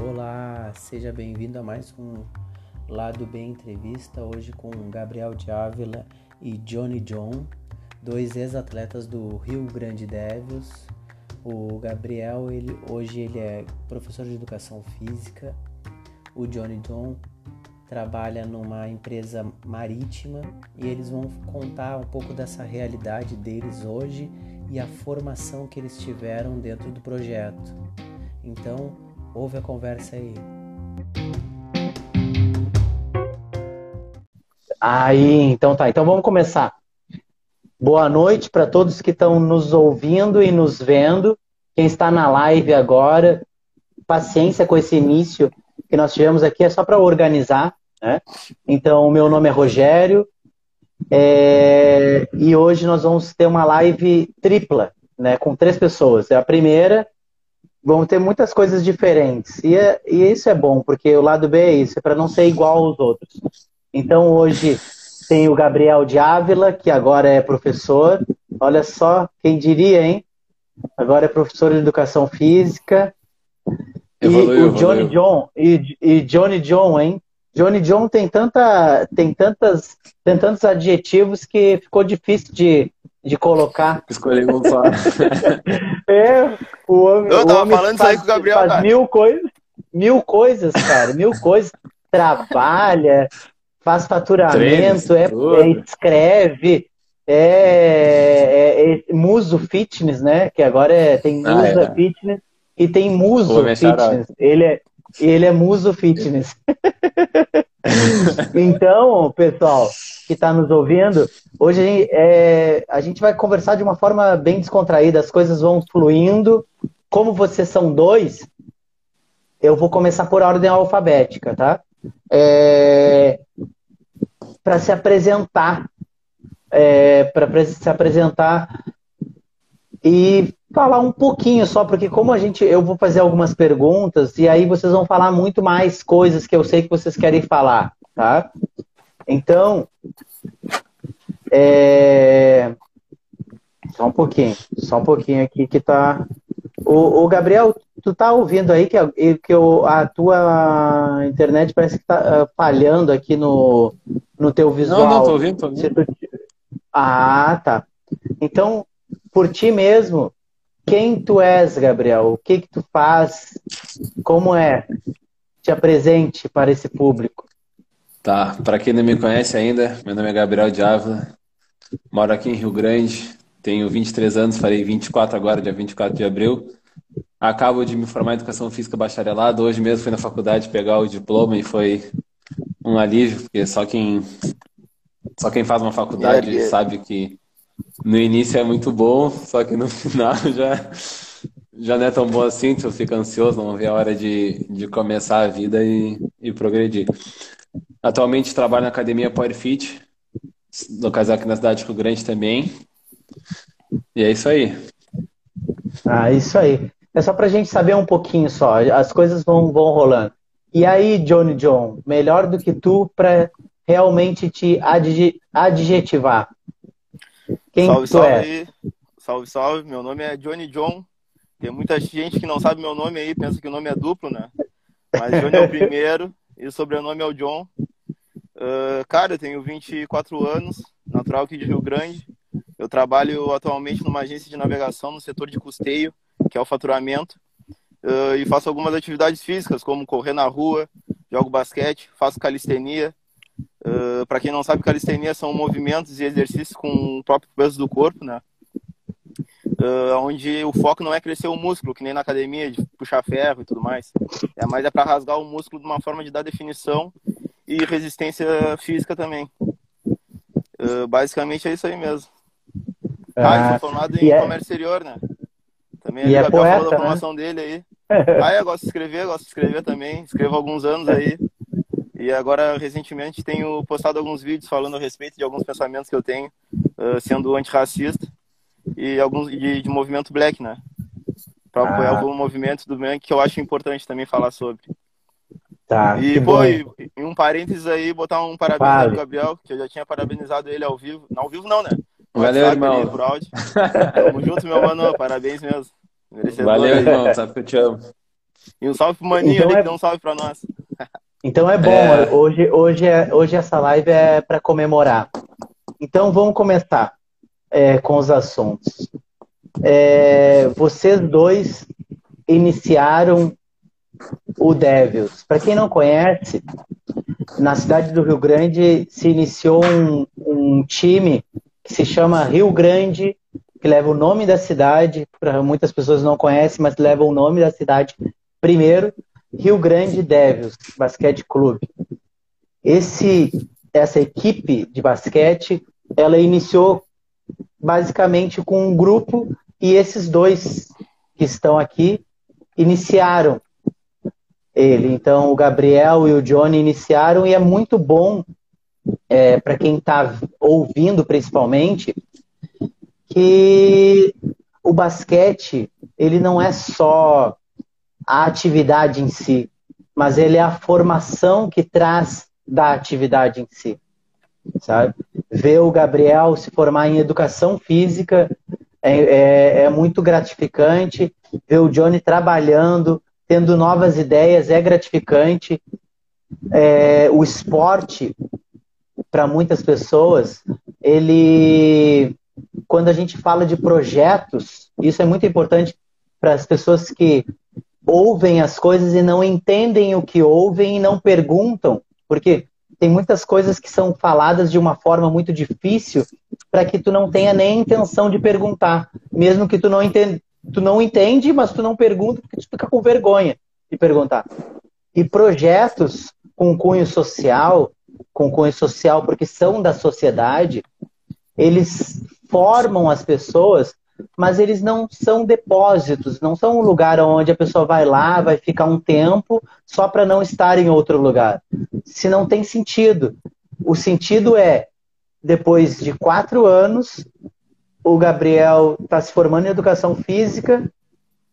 Olá, seja bem-vindo a mais um Lado Bem Entrevista, hoje com Gabriel de Ávila e Johnny John, dois ex-atletas do Rio Grande Devils. O Gabriel, ele, hoje ele é professor de educação física, o Johnny John trabalha numa empresa marítima e eles vão contar um pouco dessa realidade deles hoje e a formação que eles tiveram dentro do projeto. Então, ouve a conversa aí. Aí, então tá. Então vamos começar. Boa noite para todos que estão nos ouvindo e nos vendo. Quem está na live agora, paciência com esse início que nós tivemos aqui, é só para organizar. Né? Então, meu nome é Rogério é... e hoje nós vamos ter uma live tripla, né, com três pessoas. É a primeira vão ter muitas coisas diferentes. E, é, e isso é bom, porque o lado B é isso, é para não ser igual aos outros. Então hoje tem o Gabriel de Ávila, que agora é professor. Olha só, quem diria, hein? Agora é professor de educação física. Evoluiu, e o Johnny evoluiu. John, e, e Johnny John, hein? Johnny John tem tanta, tem tantas, tem tantos adjetivos que ficou difícil de, de colocar. Escolher um só. é, o homem. Eu tava homem falando faz, isso aí com o Gabriel, faz cara. mil coisas, mil coisas, cara, mil coisas. Trabalha, faz faturamento, é, é, escreve, é, é, é, muso fitness, né? Que agora é, tem Ah, musa é. fitness e tem muso fitness. Ele é, ele é muso fitness. então, pessoal que está nos ouvindo, hoje a gente, é, a gente vai conversar de uma forma bem descontraída, as coisas vão fluindo. Como vocês são dois, eu vou começar por ordem alfabética, tá? É, para se apresentar, é, para se apresentar e falar um pouquinho só, porque como a gente, eu vou fazer algumas perguntas e aí vocês vão falar muito mais coisas que eu sei que vocês querem falar, tá? Então, é... só um pouquinho, só um pouquinho aqui que tá. O, o Gabriel, tu tá ouvindo aí que, a- que o- a tua internet parece que tá ah, falhando aqui no, no teu visual. Não, não, tô ouvindo, tô ouvindo. Ah, tá. Então, por ti mesmo, quem tu és, Gabriel? O que que tu faz? Como é? Te apresente para esse público. Tá, pra quem não me conhece ainda, meu nome é Gabriel de Ávila, moro aqui em Rio Grande, tenho 23 anos, farei 24 agora, dia 24 de abril. Acabo de me formar em Educação Física Bacharelado, hoje mesmo fui na faculdade pegar o diploma e foi um alívio, porque só quem, só quem faz uma faculdade sabe que no início é muito bom, só que no final já, já não é tão bom assim, tu fica ansioso, não vê a hora de, de começar a vida e, e progredir. Atualmente trabalho na academia Power Fit, localizada aqui na cidade de Rio Grande também. E é isso aí. Ah, isso aí. É só pra gente saber um pouquinho só. As coisas vão, vão rolando. E aí, Johnny John, melhor do que tu pra realmente te adje- adjetivar? Quem salve, salve é? Salve, salve. Meu nome é Johnny John. Tem muita gente que não sabe meu nome aí, pensa que o nome é duplo, né? Mas Johnny é o primeiro e o sobrenome é o John. Ah, cara, eu tenho 24 anos, natural aqui de Rio Grande. Eu trabalho atualmente numa agência de navegação no setor de custeio, que é o faturamento. Ah, e faço algumas atividades físicas, como correr na rua, jogo basquete, faço calistenia. Para quem não sabe, calistenia são movimentos e exercícios com o próprio peso do corpo, né? Ah, onde o foco não é crescer o músculo, que nem na academia, de puxar ferro e tudo mais. É mais é para rasgar o músculo de uma forma de dar definição e resistência física também. Ah, basicamente é isso aí mesmo. Ah, eu Ah, sou formado em é- comércio exterior, né? Também E é Gabriel falou poeta, da né? formação dele aí. Ah, eu gosto de escrever, gosto de escrever também. Escrevo há alguns anos aí. E agora, recentemente, tenho postado alguns vídeos falando a respeito de alguns pensamentos que eu tenho, ah, sendo antirracista e alguns de, de movimento black, né? Para apoiar Ah. o movimento do black, que eu acho importante também falar sobre. Tá. E, pô, e, em um parênteses aí, botar um parabéns Vale. pro Gabriel, que eu já tinha parabenizado ele ao vivo. Não ao vivo não, né? No Valeu, WhatsApp irmão. ali, Por áudio. Tamo junto, meu mano. Parabéns mesmo. Merecedor Valeu, aí. irmão. Sabe que eu te amo. E um salve pro Maninho Então ali, é- que deu um salve pra nós. Então é bom, É. hoje, hoje, é, hoje essa live é para comemorar. Então vamos começar é, com os assuntos. É, vocês dois iniciaram o Devils. Para quem não conhece, na cidade do Rio Grande se iniciou um, um time que se chama Rio Grande, que leva o nome da cidade, para muitas pessoas não conhecem, mas leva o nome da cidade primeiro, Rio Grande Devils Basquete Clube. Esse, essa equipe de basquete, ela iniciou basicamente com um grupo e esses dois que estão aqui iniciaram ele. Então, o Gabriel e o Johnny iniciaram e é muito bom é, para quem está ouvindo, principalmente, que o basquete ele não é só a atividade em si, mas ele é a formação que traz da atividade em si, sabe? Ver o Gabriel se formar em educação física é, é, é muito gratificante. Ver o Johnny trabalhando, tendo novas ideias é gratificante. É, o esporte, para muitas pessoas, ele, quando a gente fala de projetos, isso é muito importante para as pessoas que ouvem as coisas e não entendem o que ouvem e não perguntam, porque tem muitas coisas que são faladas de uma forma muito difícil para que tu não tenha nem intenção de perguntar, mesmo que tu não entende, tu não entende, mas tu não pergunta porque tu fica com vergonha de perguntar. E projetos com cunho social, com cunho social porque são da sociedade, eles formam as pessoas mas eles não são depósitos, não são um lugar onde a pessoa vai lá, vai ficar um tempo só para não estar em outro lugar. Se não tem sentido. O sentido é, depois de quatro anos, o Gabriel está se formando em educação física,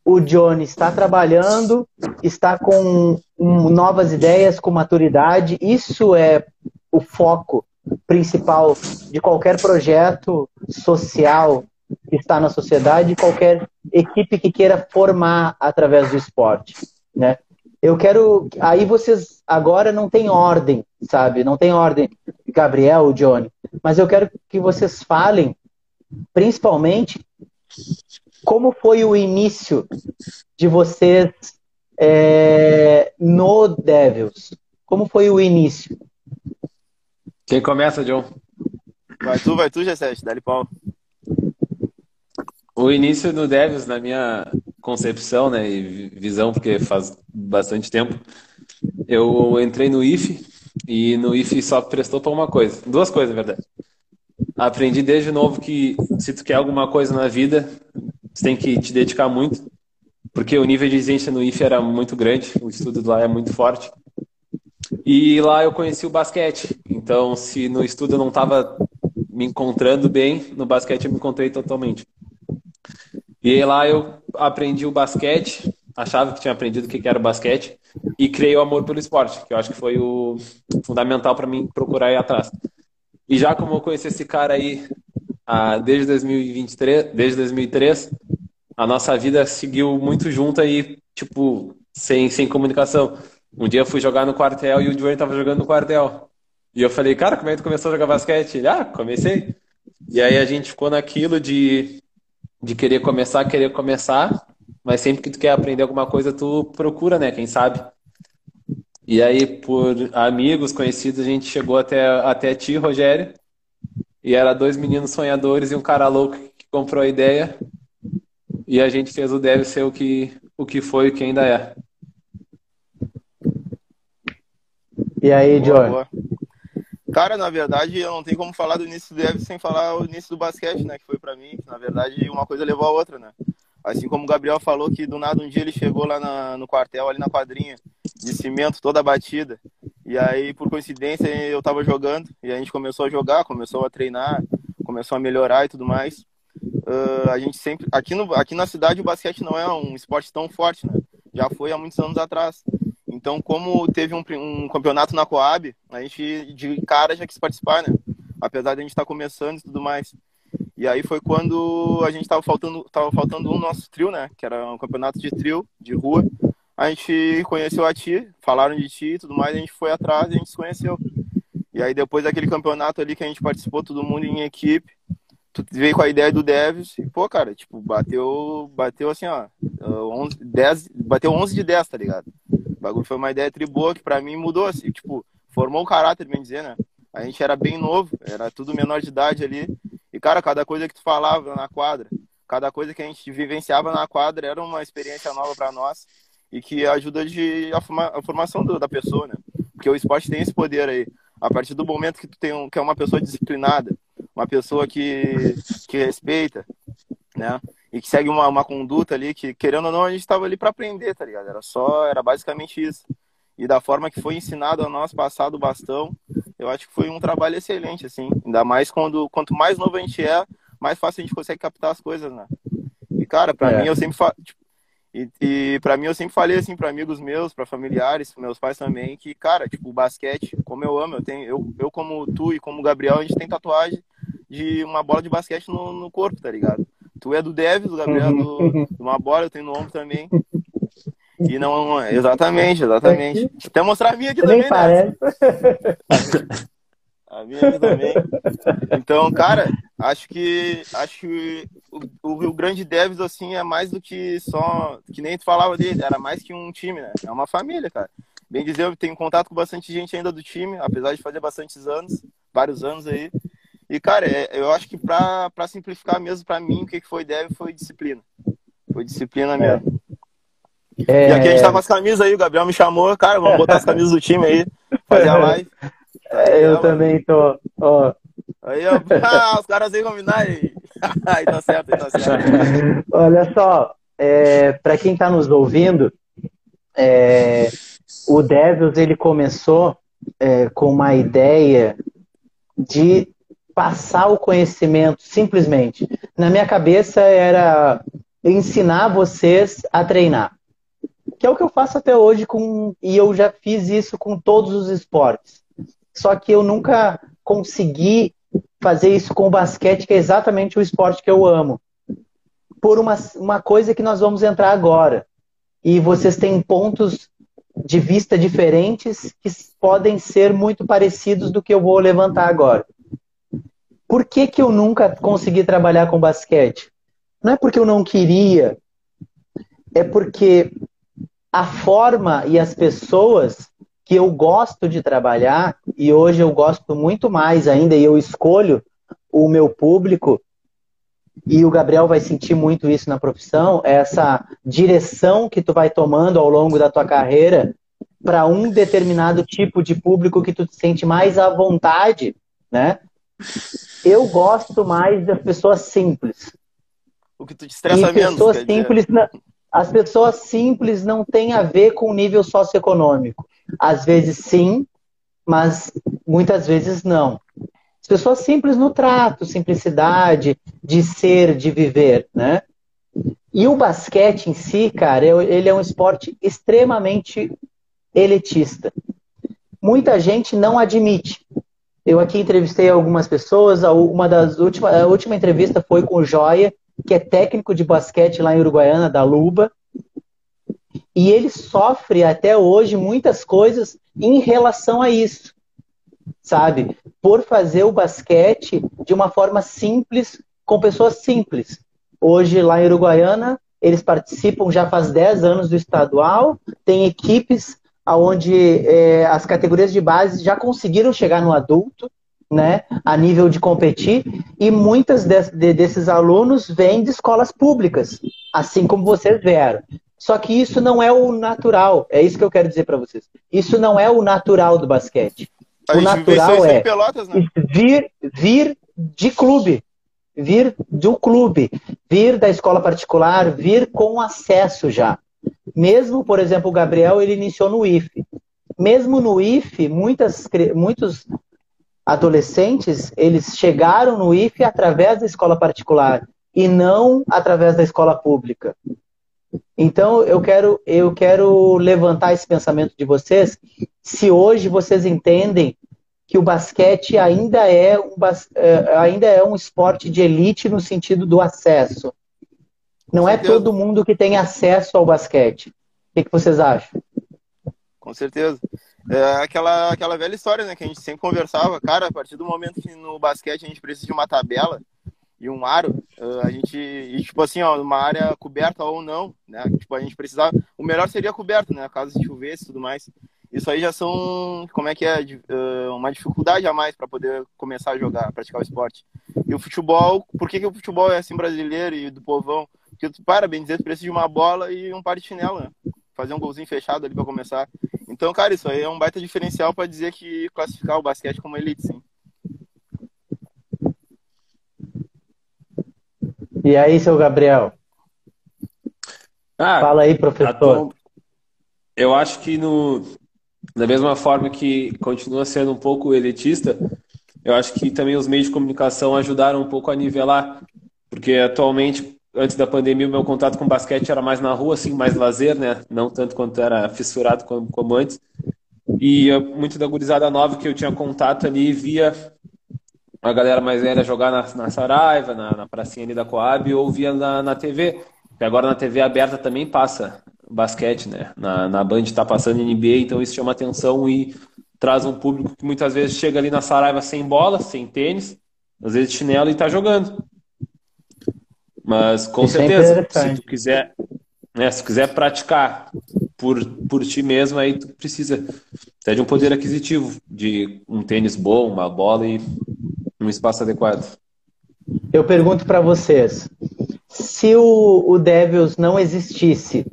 o Johnny está trabalhando, está com novas ideias, com maturidade. Isso é o foco principal de qualquer projeto social que está na sociedade e qualquer equipe que queira formar através do esporte, né? Eu quero, aí vocês agora não tem ordem, sabe? Não tem ordem, Gabriel, Johnny, mas eu quero que vocês falem, principalmente, como foi o início de vocês é, no Devils? Como foi o início? Quem começa, John? Vai tu, vai tu, G7, dá-lhe pau. O início do Devils, na minha concepção né, e visão, porque faz bastante tempo, eu entrei no IFE e no IFE só prestou para uma coisa. Duas coisas, na verdade. Aprendi desde novo que se tu quer alguma coisa na vida, tu tem que te dedicar muito, porque o nível de exigência no IFE era muito grande, o estudo lá é muito forte. E lá eu conheci o basquete. Então, se no estudo eu não estava me encontrando bem, no basquete eu me encontrei totalmente. E lá eu aprendi o basquete, achava que tinha aprendido o que era o basquete e criei o amor pelo esporte, que eu acho que foi o fundamental para mim procurar ir atrás. E já como eu conheci esse cara aí ah, desde 2023, desde 2003, a nossa vida seguiu muito junto aí, tipo, sem, sem comunicação. Um dia eu fui jogar no quartel e o Dwayne tava jogando no quartel. E eu falei, cara, como é que tu começou a jogar basquete? Ele, ah, comecei. E aí a gente ficou naquilo de de querer começar, querer começar, mas sempre que tu quer aprender alguma coisa, tu procura, né? Quem sabe? E aí, por amigos, conhecidos, a gente chegou até, até ti, Rogério, e era dois meninos sonhadores e um cara louco que comprou a ideia, e a gente fez o deve ser o que, o que foi e o que ainda é. E aí, Boa, Johnny? boa. Cara, na verdade, eu não tenho como falar do início do Devils sem falar o início do basquete, né? Que foi pra mim. Na verdade, uma coisa levou a outra, né? Assim como o Gabriel falou que do nada um dia ele chegou lá na- no quartel, ali na quadrinha, de cimento, toda batida. E aí, por coincidência, eu tava jogando e a gente começou a jogar, começou a treinar, começou a melhorar e tudo mais. Ah, a gente sempre. Aqui, no, aqui na cidade o basquete não é um esporte tão forte, né? Já foi há muitos anos atrás. Então, como teve um, um campeonato na Coab, a gente de cara já quis participar, né? Apesar de a gente estar tá começando e tudo mais. E aí foi quando a gente tava faltando, tava faltando um nosso trio, né? Que era um campeonato de trio, de rua. A gente conheceu a ti, falaram de ti e tudo mais, a gente foi atrás e a gente se conheceu. E aí depois daquele campeonato ali que a gente participou, todo mundo em equipe, tu veio com a ideia do Devs e, pô, cara, tipo, bateu, bateu assim, ó, 11, 10, bateu 11 de 10, tá ligado? O bagulho foi uma ideia triboa que pra mim mudou, assim, tipo, formou o caráter, bem dizer, né? A gente era bem novo, era tudo menor de idade ali. E, cara, cada coisa que tu falava na quadra, cada coisa que a gente vivenciava na quadra era uma experiência nova para nós e que ajuda de a, forma, a formação do, da pessoa, né? Porque o esporte tem esse poder aí. A partir do momento que tu tem um, que é uma pessoa disciplinada, uma pessoa que, que respeita, né? E que segue uma, uma conduta ali que, querendo ou não, a gente estava ali para aprender, tá ligado? Era só, era basicamente isso. E da forma que foi ensinado a nós passar do bastão, eu acho que foi um trabalho excelente, assim. Ainda mais quando, quanto mais novo a gente é, mais fácil a gente consegue captar as coisas, né? E, cara, para é. mim, eu sempre falo, tipo, e, e para mim, eu sempre falei assim para amigos meus, para familiares, meus pais também, que, cara, tipo, o basquete, como eu amo, eu tenho, eu, eu como tu e como o Gabriel, a gente tem tatuagem de uma bola de basquete no, no corpo, tá ligado? Tu é do Devils, o Gabriel é do, uhum. de uma bola, eu tenho no ombro também. E não, exatamente, exatamente. Até mostrar a minha aqui também, né? A minha aqui também. Então, cara, acho que acho que o, Rio Grande Devils assim é mais do que só que nem tu falava dele, era mais que um time, né? É uma família, cara. Bem dizer, eu tenho contato com bastante gente ainda do time, apesar de fazer bastantes anos, vários anos aí. E cara, é, eu acho que pra, pra simplificar mesmo para mim, o que foi Devils foi disciplina. Foi disciplina mesmo. É... E aqui a gente tá com as camisas aí, o Gabriel me chamou, cara, vamos botar as camisas do time aí, fazer a live. É, eu também tô, ó. Aí, ó, ah, os caras aí combinar aí. aí tá certo, aí tá certo. Olha só, é, para quem tá nos ouvindo, é, o Devils ele começou é, com uma ideia de passar o conhecimento simplesmente. Na minha cabeça era ensinar vocês a treinar que é o que eu faço até hoje com e eu já fiz isso com todos os esportes. Só que eu nunca consegui fazer isso com o basquete, que é exatamente o esporte que eu amo. Por uma, uma coisa que nós vamos entrar agora. E vocês têm pontos de vista diferentes que podem ser muito parecidos do que eu vou levantar agora. Por que, que eu nunca consegui trabalhar com basquete? Não é porque eu não queria, é porque a forma e as pessoas que eu gosto de trabalhar, e hoje eu gosto muito mais ainda, e eu escolho o meu público, e o Gabriel vai sentir muito isso na profissão, é essa direção que tu vai tomando ao longo da tua carreira para um determinado tipo de público que tu te sente mais à vontade, né? Eu gosto mais das pessoas simples. O que tu te estressa e menos. Pessoas simples, na, as pessoas simples não têm a ver com o nível socioeconômico. Às vezes sim, mas muitas vezes não. As pessoas simples no trato, simplicidade, de ser, de viver, né? E o basquete em si, cara, ele é um esporte extremamente elitista. Muita gente não admite. Eu aqui entrevistei algumas pessoas, uma das últimas, a última entrevista foi com o Joia, que é técnico de basquete lá em Uruguaiana, da Luba. E ele sofre até hoje muitas coisas em relação a isso, sabe? Por fazer o basquete de uma forma simples, com pessoas simples. Hoje, lá em Uruguaiana, eles participam já faz 10 anos do estadual, tem equipes onde é, as categorias de base já conseguiram chegar no adulto, né, a nível de competir, e muitas de, de, desses alunos vêm de escolas públicas, assim como vocês vieram. Só que isso não é o natural, é isso que eu quero dizer para vocês. Isso não é o natural do basquete. A o natural é Pelotas, né? vir, vir de clube, vir do clube, vir da escola particular, vir com acesso já. Mesmo, por exemplo, o Gabriel, ele iniciou no IFE. Mesmo no IFE, muitas, muitos adolescentes, eles chegaram no IFE através da escola particular e não através da escola pública. Então eu quero, eu quero levantar esse pensamento de vocês. Se hoje vocês entendem que o basquete ainda é um, é, ainda é um esporte de elite no sentido do acesso. Não é todo mundo que tem acesso ao basquete. O que, que vocês acham? Com certeza. É aquela, aquela velha história, né? Que a gente sempre conversava. Cara, a partir do momento que no basquete a gente precisa de uma tabela e um aro, a gente, e, tipo assim, ó, uma área coberta ou não, né? Tipo, a gente precisava. O melhor seria coberto, né? Caso chovesse e tudo mais. Isso aí já são, como é que é, uma dificuldade a mais para poder começar a jogar, praticar o esporte. E o futebol, por que, que o futebol é assim brasileiro e do povão? Porque tu, para bem dizer, tu precisa de uma bola e um par de chinelo, né? Fazer um golzinho fechado ali para começar. Então, cara, isso aí é um baita diferencial para dizer que classificar o basquete como elite, sim. E aí, seu Gabriel? Ah, Fala aí, professor. Eu acho que no, da mesma forma que continua sendo um pouco elitista, eu acho que também os meios de comunicação ajudaram um pouco a nivelar, porque atualmente, antes da pandemia, o meu contato com basquete era mais na rua, assim, mais lazer, né? Não tanto quanto era fissurado como, como antes. E muito da gurizada nova que eu tinha contato ali via a galera mais velha jogar na, na Saraiva, na, na pracinha ali da Coab, ou via na, na TV. E agora na TV aberta também passa basquete, né? Na, na Band está passando NBA, então isso chama atenção e traz um público que muitas vezes chega ali na Saraiva sem bola, sem tênis, às vezes chinelo e está jogando. Mas com isso é certeza, é se tu quiser, né, se quiser praticar por, por ti mesmo, aí tu precisa até de um poder aquisitivo, de um tênis bom, uma bola e um espaço adequado. Eu pergunto para vocês, se o, o Devils não existisse,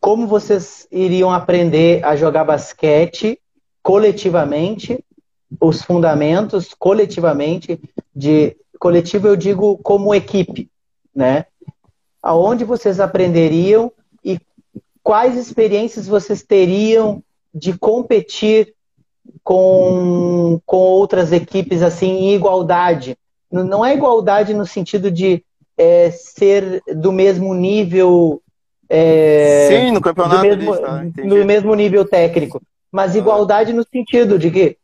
como vocês iriam aprender a jogar basquete coletivamente, os fundamentos coletivamente, de coletivo eu digo como equipe, né? Aonde vocês aprenderiam e quais experiências vocês teriam de competir com, com outras equipes assim em igualdade? Não é igualdade no sentido de é, ser do mesmo nível é, Sim, no campeonato. Do mesmo, tá, no mesmo nível técnico. Mas igualdade no sentido de que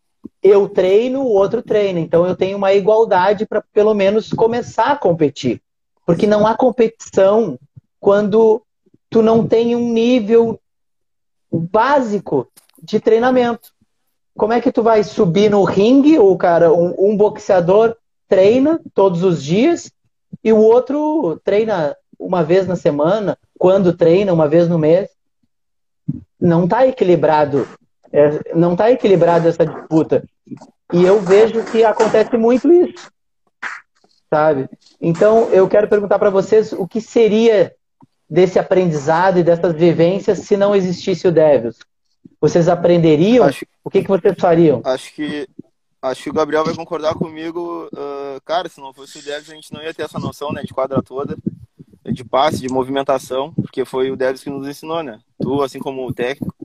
eu treino, o outro treina. Então eu tenho uma igualdade para pelo menos começar a competir. Porque não há competição quando tu não tem um nível básico de treinamento. Como é que tu vai subir no ringue, o cara, um, um boxeador treina todos os dias e o outro treina uma vez na semana, quando treina uma vez no mês, não está equilibrado, é, não está equilibrado essa disputa. E eu vejo que acontece muito isso, sabe? Então eu quero perguntar para vocês o que seria desse aprendizado e dessas vivências se não existisse o Devils. Vocês aprenderiam? Acho, o que, que vocês fariam? Acho que acho que o Gabriel vai concordar comigo. Uh, cara, se não fosse o Devils, a gente não ia ter essa noção né, de quadra toda de passe, de movimentação, porque foi o Devs que nos ensinou, né? Tu, assim como o técnico.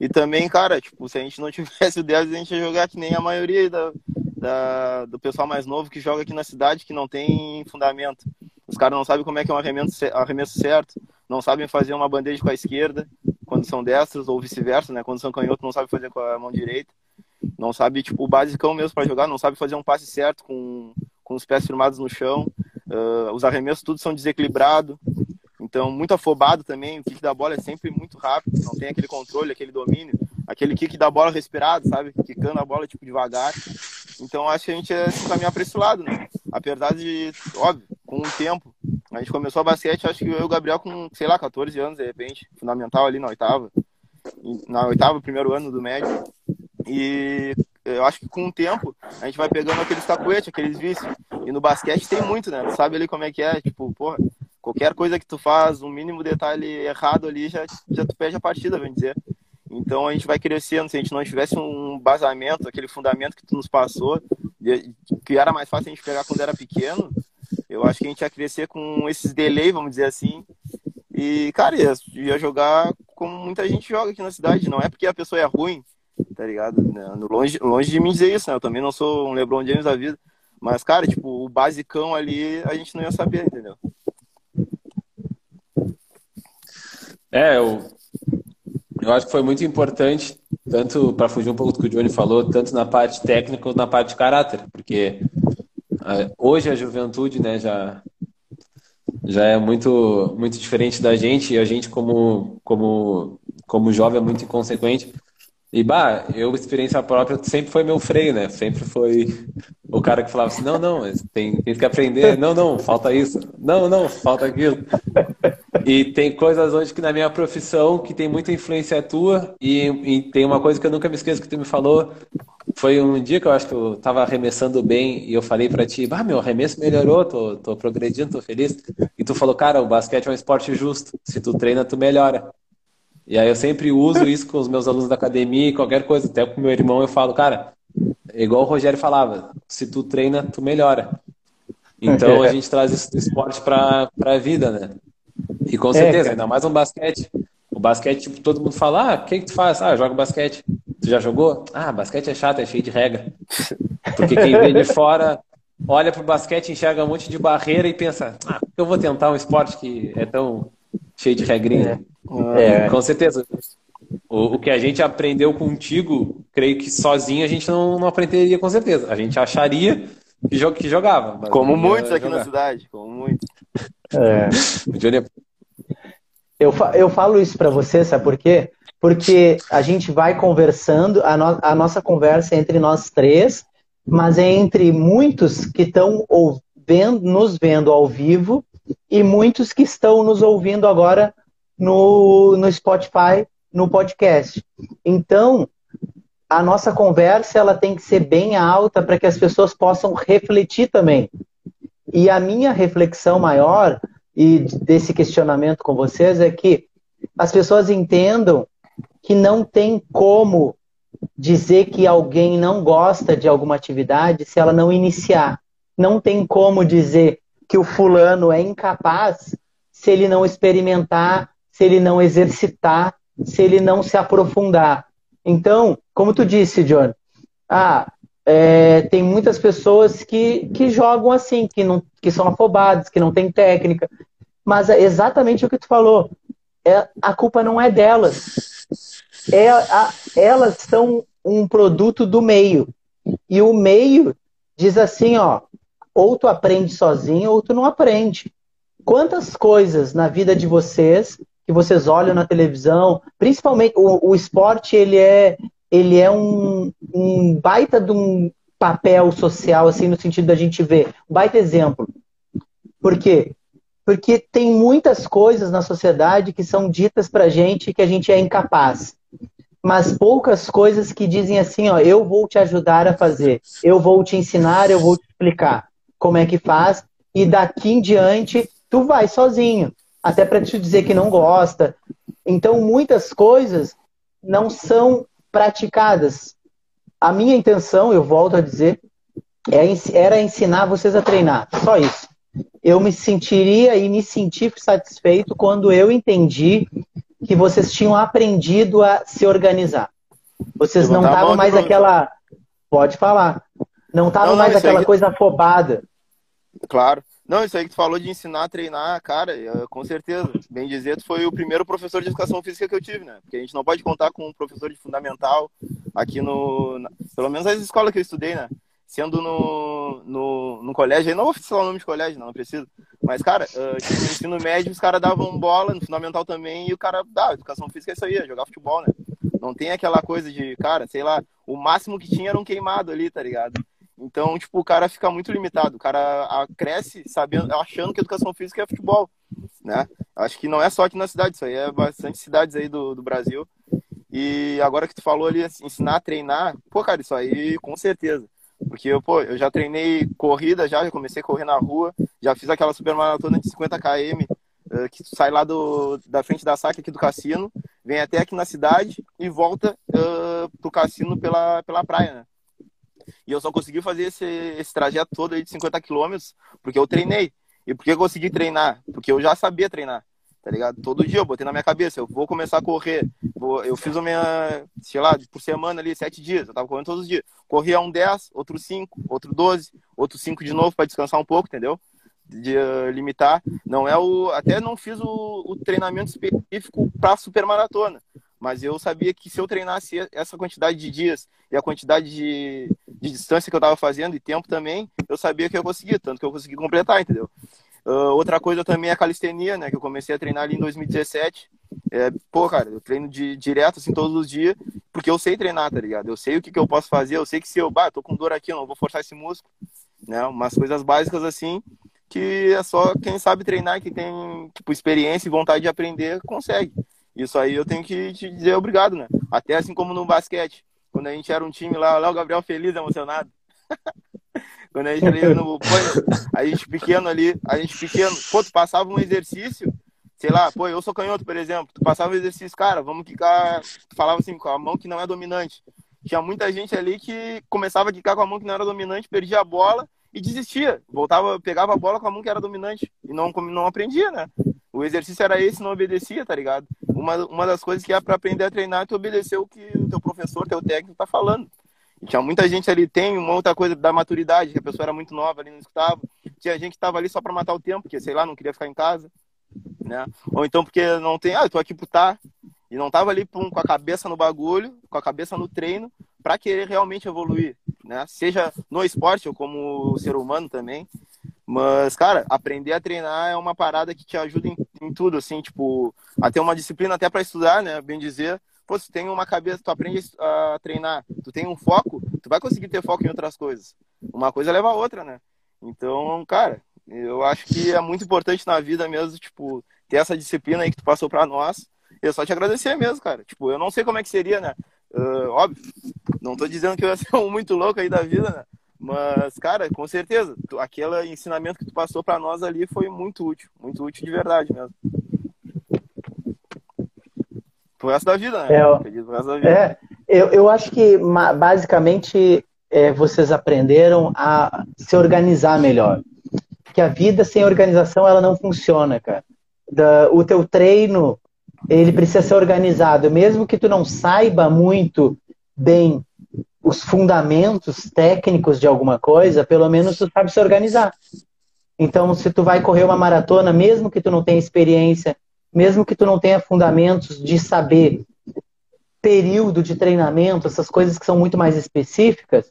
E também, cara, tipo, se a gente não tivesse o Devs, a gente ia jogar que nem a maioria da, da, do pessoal mais novo que joga aqui na cidade, que não tem fundamento. Os caras não sabem como é que é um arremesso, arremesso certo, não sabem fazer uma bandeja com a esquerda, quando são destros, ou vice-versa, né? Quando são canhotos, não sabem fazer com a mão direita. Não sabe, tipo, o basicão mesmo para jogar, não sabe fazer um passe certo com, com os pés firmados no chão. Uh, os arremessos tudo são desequilibrados. Então, muito afobado também. O kick da bola é sempre muito rápido. Não tem aquele controle, aquele domínio. Aquele kick da bola respirado, sabe? Quicando a bola, tipo, devagar. Então, acho que a gente é se caminhar para esse lado, né? Apesar de, óbvio, com o tempo. A gente começou a basquete, acho que eu e o Gabriel com, sei lá, 14 anos, de repente. Fundamental ali na oitava. Na oitava, primeiro ano do médio. E eu acho que com o tempo a gente vai pegando aqueles tacuetes, aqueles vícios. E no basquete tem muito, né? Sabe ali como é que é, tipo, porra, qualquer coisa que tu faz, um mínimo detalhe errado ali, já, já tu perde a partida, vem dizer. Então a gente vai crescendo, se a gente não tivesse um basamento, aquele fundamento que tu nos passou, que era mais fácil a gente pegar quando era pequeno, eu acho que a gente ia crescer com esses delay, vamos dizer assim. E, cara, ia, ia jogar como muita gente joga aqui na cidade. Não é porque a pessoa é ruim, tá ligado? Longe, longe de mim dizer isso, né? Eu também não sou um LeBron James da vida. Mas, cara, tipo, o basicão ali a gente não ia saber, entendeu? É, eu, eu acho que foi muito importante, tanto para fugir um pouco do que o Johnny falou, tanto na parte técnica quanto na parte de caráter, porque uh, hoje a juventude né, já, já é muito, muito diferente da gente e a gente, como, como, como jovem, é muito inconsequente. E, bah, eu, experiência própria, sempre foi meu freio, né? Sempre foi o cara que falava assim: não, não, tem, tem que aprender, não, não, falta isso, não, não, falta aquilo. E tem coisas hoje que na minha profissão que tem muita influência tua, e, e tem uma coisa que eu nunca me esqueço que tu me falou. Foi um dia que eu acho que eu tava arremessando bem e eu falei para ti: bah, meu arremesso melhorou, tô, tô progredindo, tô feliz. E tu falou: cara, o basquete é um esporte justo, se tu treina, tu melhora. E aí eu sempre uso isso com os meus alunos da academia e qualquer coisa. Até com meu irmão eu falo, cara, é igual o Rogério falava, se tu treina, tu melhora. Então a gente traz esse esporte para a vida, né? E com certeza, é, ainda mais um basquete. O basquete, tipo, todo mundo fala, ah, o que, que tu faz? Ah, joga basquete. Tu já jogou? Ah, basquete é chato, é cheio de regra. Porque quem vem de fora olha pro basquete, enxerga um monte de barreira e pensa, ah, eu vou tentar um esporte que é tão cheio de regrinha. É. é. Com certeza. O, o, que a gente aprendeu contigo, creio que sozinho a gente não, não aprenderia com certeza. A gente acharia que, que jogava. Como muitos aqui jogar. na cidade, como muitos. É. eu, eu falo isso para você, sabe por quê? Porque a gente vai conversando, a, no, a nossa conversa é entre nós três, mas é entre muitos que estão nos vendo ao vivo e muitos que estão nos ouvindo agora no, no Spotify, no podcast. Então, a nossa conversa ela tem que ser bem alta para que as pessoas possam refletir também. E a minha reflexão maior e desse questionamento com vocês é que as pessoas entendam que não tem como dizer que alguém não gosta de alguma atividade se ela não iniciar. Não tem como dizer que o fulano é incapaz se ele não experimentar, se ele não exercitar, se ele não se aprofundar. Então, como tu disse, John, ah, é, tem muitas pessoas que, que jogam assim, que, não, que são afobadas, que não têm técnica. Mas é exatamente o que tu falou. É, a culpa não é delas. É, a, elas são um produto do meio. E o meio diz assim, ó, ou tu aprende sozinho ou tu não aprende. Quantas coisas na vida de vocês que vocês olham na televisão, principalmente o, o esporte, ele é, ele é um, um baita de um papel social, assim, no sentido da gente ver. Um baita exemplo. Por quê? Porque tem muitas coisas na sociedade que são ditas pra gente que a gente é incapaz. Mas poucas coisas que dizem assim, ó, eu vou te ajudar a fazer, eu vou te ensinar, eu vou te explicar como é que faz, e daqui em diante tu vai sozinho, até para te dizer que não gosta. Então, muitas coisas não são praticadas. A minha intenção, eu volto a dizer, é era ensinar vocês a treinar, só isso. Eu me sentiria e me senti satisfeito quando eu entendi que vocês tinham aprendido a se organizar. Vocês não estavam mais aquela. Pode falar. Não tava não, mais aquela coisa afobada. Claro. Não, isso aí que tu falou de ensinar a treinar, cara, com certeza. Bem dizer, tu foi o primeiro professor de educação física que eu tive, né? Porque a gente não pode contar com um professor de fundamental aqui no. Na, pelo menos nas escolas que eu estudei, né? Sendo no, no, no colégio, aí não vou falar o nome de colégio, não, não preciso. Mas, cara, uh, no ensino médio os caras davam bola, no fundamental também, e o cara dá, educação física é isso aí, é jogar futebol, né? Não tem aquela coisa de, cara, sei lá, o máximo que tinha era um queimado ali, tá ligado? Então, tipo, o cara fica muito limitado. O cara cresce sabendo, achando que educação física é futebol, né? Acho que não é só aqui na cidade, isso aí é bastante cidades aí do, do Brasil. E agora que tu falou ali, assim, ensinar a treinar, pô, cara, isso aí com certeza. Porque, pô, eu já treinei corrida já, já comecei a correr na rua, já fiz aquela super maratona de 50 km, uh, que sai lá do, da frente da saca aqui do cassino, vem até aqui na cidade e volta uh, pro cassino pela, pela praia, né? E eu só consegui fazer esse, esse trajeto todo aí de 50 quilômetros porque eu treinei. E por que eu consegui treinar? Porque eu já sabia treinar, tá ligado? Todo dia eu botei na minha cabeça, eu vou começar a correr. Eu fiz a minha, sei lá, por semana ali, sete dias. Eu tava correndo todos os dias. Corria um 10, outro 5, outro 12, outro 5 de novo para descansar um pouco, entendeu? de uh, limitar. Não é o. Até não fiz o, o treinamento específico para supermaratona. Mas eu sabia que se eu treinasse essa quantidade de dias e a quantidade de, de distância que eu estava fazendo e tempo também, eu sabia que eu conseguia, tanto que eu consegui completar, entendeu? Uh, outra coisa também é a calistenia, né? Que eu comecei a treinar ali em 2017. É, pô, cara, eu treino de, direto, assim, todos os dias, porque eu sei treinar, tá ligado? Eu sei o que, que eu posso fazer, eu sei que se eu, bah, tô com dor aqui, eu não vou forçar esse músculo, né? Umas coisas básicas assim, que é só quem sabe treinar, que tem, tipo, experiência e vontade de aprender, consegue. Isso aí eu tenho que te dizer obrigado, né? Até assim como no basquete, quando a gente era um time lá, lá o Gabriel feliz, emocionado. quando a gente era no a gente pequeno ali, a gente pequeno, pô, tu passava um exercício, sei lá, pô, eu sou canhoto, por exemplo, tu passava um exercício, cara, vamos quicar, tu falava assim, com a mão que não é dominante. Tinha muita gente ali que começava a quicar com a mão que não era dominante, perdia a bola e desistia. Voltava, pegava a bola com a mão que era dominante e não, não aprendia, né? O exercício era esse, não obedecia, tá ligado? Uma, uma das coisas que é para aprender a treinar é tu obedecer o que o teu professor, teu técnico tá falando. E tinha muita gente ali, tem uma outra coisa da maturidade, que a pessoa era muito nova ali, não escutava. Tinha gente que tava ali só para matar o tempo, porque, sei lá, não queria ficar em casa, né? Ou então porque não tem, ah, eu tô aqui pro tá, e não tava ali pum, com a cabeça no bagulho, com a cabeça no treino, para querer realmente evoluir, né? Seja no esporte ou como ser humano também. Mas, cara, aprender a treinar é uma parada que te ajuda em, em tudo, assim, tipo, a ter uma disciplina até para estudar, né? Bem dizer. Pô, tu tem uma cabeça, tu aprende a treinar, tu tem um foco, tu vai conseguir ter foco em outras coisas. Uma coisa leva a outra, né? Então, cara, eu acho que é muito importante na vida mesmo, tipo, ter essa disciplina aí que tu passou para nós. Eu só te agradecer mesmo, cara. Tipo, eu não sei como é que seria, né? Uh, óbvio, não tô dizendo que eu ia ser um muito louco aí da vida, né? Mas, cara, com certeza, tu, aquele ensinamento que tu passou para nós ali foi muito útil, muito útil de verdade mesmo. Pro resto da vida, né? É, eu, resto da vida. É, eu, eu acho que basicamente é, vocês aprenderam a se organizar melhor. Que a vida sem organização ela não funciona, cara. Da, o teu treino ele precisa ser organizado, mesmo que tu não saiba muito bem os fundamentos técnicos de alguma coisa, pelo menos tu sabe se organizar. Então, se tu vai correr uma maratona, mesmo que tu não tenha experiência, mesmo que tu não tenha fundamentos de saber período de treinamento, essas coisas que são muito mais específicas,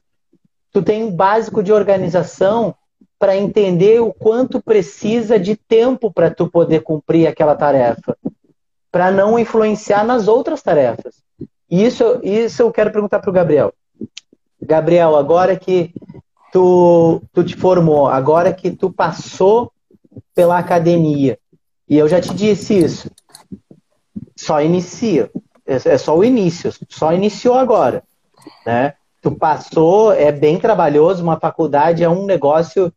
tu tem um básico de organização para entender o quanto precisa de tempo para tu poder cumprir aquela tarefa, para não influenciar nas outras tarefas. Isso, isso eu quero perguntar para o Gabriel. Gabriel, agora que tu, tu te formou, agora que tu passou pela academia, e eu já te disse isso, só inicia, é, é só o início, só iniciou agora, né? Tu passou, é bem trabalhoso, uma faculdade é um negócio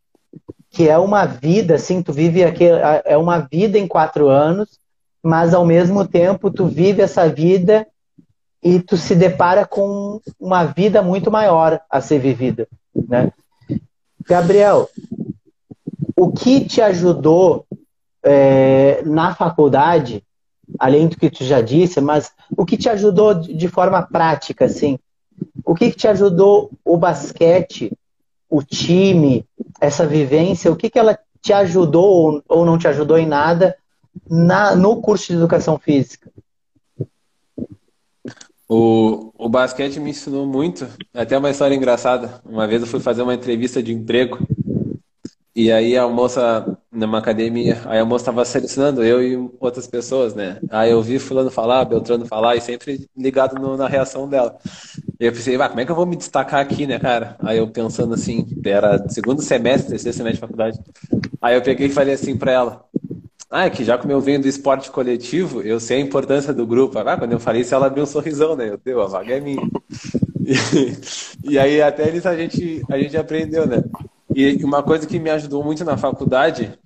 que é uma vida, assim, tu vive aqui, é uma vida em quatro anos, mas ao mesmo tempo tu vive essa vida e tu se depara com uma vida muito maior a ser vivida, né? Gabriel, o que te ajudou é, na faculdade, além do que tu já disse, mas o que te ajudou de forma prática, assim? O que, que te ajudou o basquete, o time, essa vivência? O que, que ela te ajudou ou não te ajudou em nada na, no curso de educação física? O, o basquete me ensinou muito. Até uma história engraçada. Uma vez eu fui fazer uma entrevista de emprego e aí a moça, numa academia, aí a moça estava selecionando eu e outras pessoas, né? Aí eu vi fulano falar, Beltrano falar e sempre ligado no, na reação dela. E eu pensei, ah, como é que eu vou me destacar aqui, né, cara? Aí eu pensando assim, era segundo semestre, terceiro semestre de faculdade. Aí eu peguei e falei assim para ela, ah, é que já como eu venho do esporte coletivo, eu sei a importância do grupo. Ah, quando eu falei isso, ela abriu um sorrisão, né? Eu deu, a vaga é minha. E, e aí até nisso a gente, a gente aprendeu, né? E uma coisa que me ajudou muito na faculdade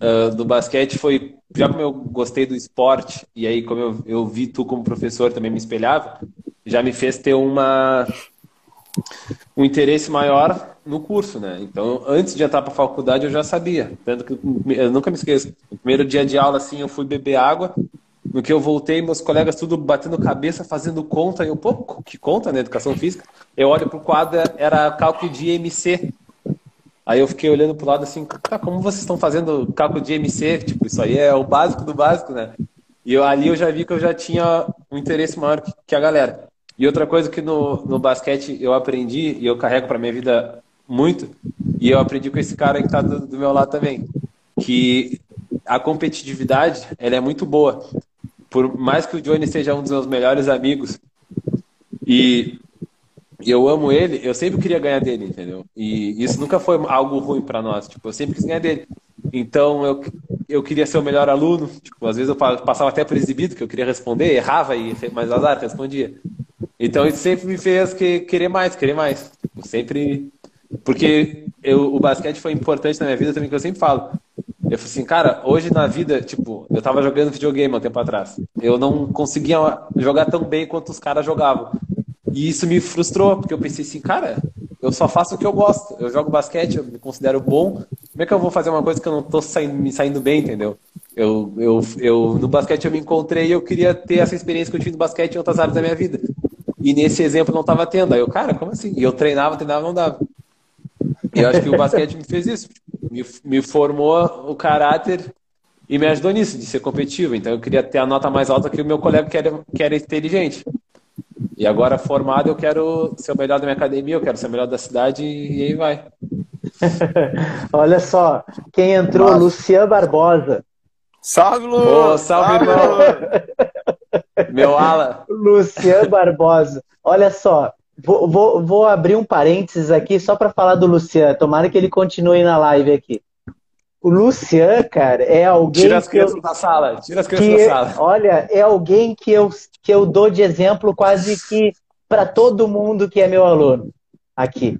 uh, do basquete foi, já como eu gostei do esporte, e aí como eu, eu vi tu como professor também me espelhava, já me fez ter uma um interesse maior no curso, né? Então, antes de entrar para a faculdade, eu já sabia. Tanto que eu nunca me esqueço. No primeiro dia de aula, assim, eu fui beber água. No que eu voltei, meus colegas tudo batendo cabeça, fazendo conta. E eu, pô, que conta, né? Educação física. Eu olho pro quadro, era cálculo de IMC. Aí eu fiquei olhando pro lado assim, tá, como vocês estão fazendo cálculo de MC? Tipo, isso aí é o básico do básico, né? E eu, ali eu já vi que eu já tinha um interesse maior que a galera. E outra coisa que no, no basquete eu aprendi, e eu carrego para minha vida muito, e eu aprendi com esse cara que está do, do, meu lado também, que a competitividade ela é muito boa. Por mais que o Johnny seja um dos meus melhores amigos, e eu amo ele, eu sempre queria ganhar dele, entendeu? E isso nunca foi algo ruim para nós, tipo, eu sempre quis ganhar dele. Então eu, eu queria ser o melhor aluno, tipo, às vezes eu passava até por exibido, que eu queria responder, errava, e mais azar, respondia. Então isso sempre me fez que, querer mais, querer mais. Tipo, sempre. Porque eu, o basquete foi importante na minha vida também, que eu sempre falo. Eu falei assim, cara, hoje na vida, tipo, eu tava jogando videogame há um tempo atrás. Eu não conseguia jogar tão bem quanto os caras jogavam. E isso me frustrou, porque eu pensei assim, cara, eu só faço o que eu gosto. Eu jogo basquete, eu me considero bom. Como é que eu vou fazer uma coisa que eu não tô saindo, me saindo bem, entendeu? Eu, eu, eu, no basquete eu me encontrei e eu queria ter essa experiência que eu tive no basquete em outras áreas da minha vida. E nesse exemplo não estava tendo. Aí eu, cara, como assim? E eu treinava, treinava, não dava. E eu acho que o basquete me fez isso. Me, me formou o caráter e me ajudou nisso, de ser competitivo. Então eu queria ter a nota mais alta que o meu colega que era, que era inteligente. E agora formado, eu quero ser o melhor da minha academia, eu quero ser o melhor da cidade e aí vai. Olha só, quem entrou, Nossa. Lucian Barbosa. Salve, Lu! Oh, salve, salve Lu! Meu ala. Lucian Barbosa. Olha só, vou, vou, vou abrir um parênteses aqui só para falar do Lucian. Tomara que ele continue na live aqui. O Lucian, cara, é alguém. Tira as crianças eu, da sala. Tira as crianças que, da sala. Olha, é alguém que eu, que eu dou de exemplo quase que para todo mundo que é meu aluno aqui.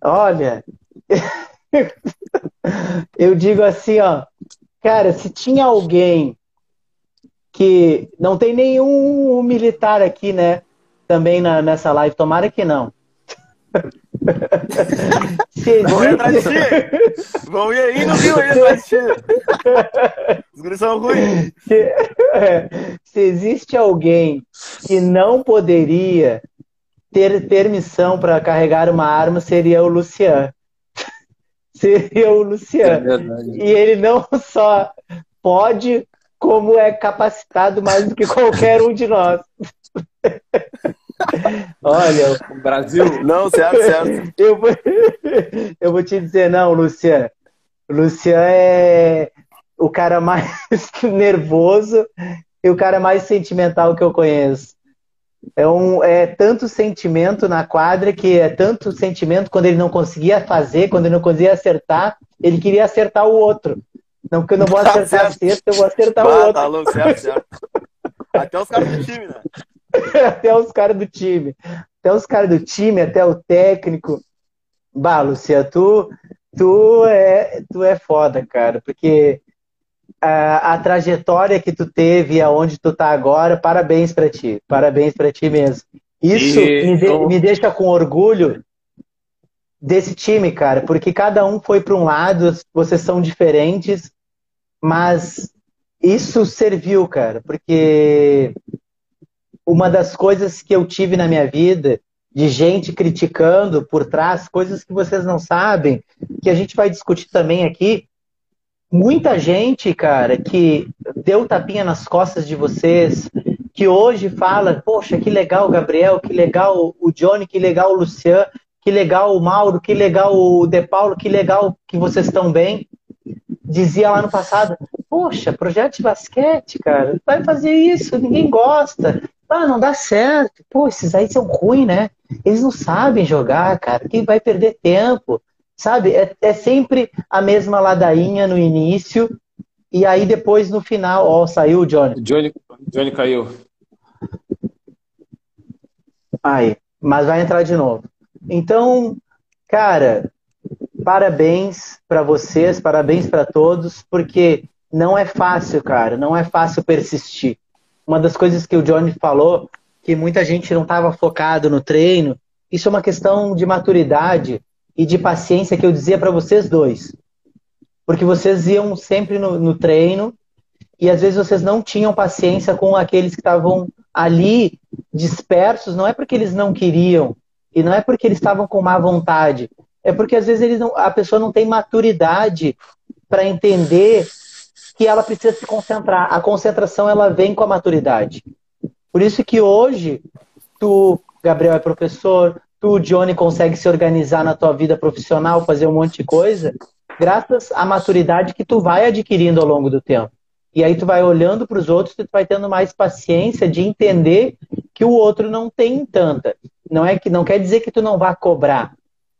Olha, eu digo assim, ó, cara, se tinha alguém que não tem nenhum militar aqui, né? Também na, nessa live, tomara que não. Vão ir atrás de ti! Vão ir aí no Rio aí atrás de ti! Os guris são ruins! Se, se existe alguém que não poderia ter permissão para carregar uma arma, seria o Luciano. Seria o Luciano. É e ele não só pode, como é capacitado mais do que qualquer um de nós. Olha, o Brasil. Não, certo, certo. Eu vou, eu vou te dizer, não, Luciano. O Luciano é o cara mais nervoso e o cara mais sentimental que eu conheço. É, um, é tanto sentimento na quadra que é tanto sentimento quando ele não conseguia fazer, quando ele não conseguia acertar, ele queria acertar o outro. Não, porque eu não vou tá acertar a cesta, eu vou acertar bah, o outro. Tá louco, certo, certo. Até os caras do time, né? até os caras do time. Até os caras do time, até o técnico. Bah, Lucia, tu, tu, é, tu é foda, cara, porque a, a trajetória que tu teve aonde tu tá agora, parabéns para ti. Parabéns para ti mesmo. Isso e... me, de, me deixa com orgulho desse time, cara, porque cada um foi para um lado, vocês são diferentes, mas isso serviu, cara, porque uma das coisas que eu tive na minha vida, de gente criticando por trás, coisas que vocês não sabem, que a gente vai discutir também aqui. Muita gente, cara, que deu tapinha nas costas de vocês, que hoje fala, poxa, que legal o Gabriel, que legal o Johnny, que legal o Luciano, que legal o Mauro, que legal o De Paulo, que legal que vocês estão bem. Dizia lá no passado, poxa, projeto de basquete, cara, vai fazer isso, ninguém gosta. Ah, não dá certo. Pô, esses aí são ruins, né? Eles não sabem jogar, cara. Quem vai perder tempo? Sabe? É, é sempre a mesma ladainha no início. E aí depois no final, ó, saiu o Johnny. Johnny, Johnny caiu. Aí, mas vai entrar de novo. Então, cara, parabéns para vocês, parabéns para todos, porque não é fácil, cara, não é fácil persistir uma das coisas que o Johnny falou, que muita gente não estava focado no treino, isso é uma questão de maturidade e de paciência que eu dizia para vocês dois. Porque vocês iam sempre no, no treino e às vezes vocês não tinham paciência com aqueles que estavam ali dispersos, não é porque eles não queriam e não é porque eles estavam com má vontade, É porque às vezes não, a pessoa não tem maturidade para entender que ela precisa se concentrar. A concentração ela vem com a maturidade. Por isso que hoje tu, Gabriel é professor, tu, Johnny, consegue se organizar na tua vida profissional, fazer um monte de coisa, graças à maturidade que tu vai adquirindo ao longo do tempo. E aí tu vai olhando para os outros, tu vai tendo mais paciência de entender que o outro não tem tanta. Não é que não quer dizer que tu não vá cobrar.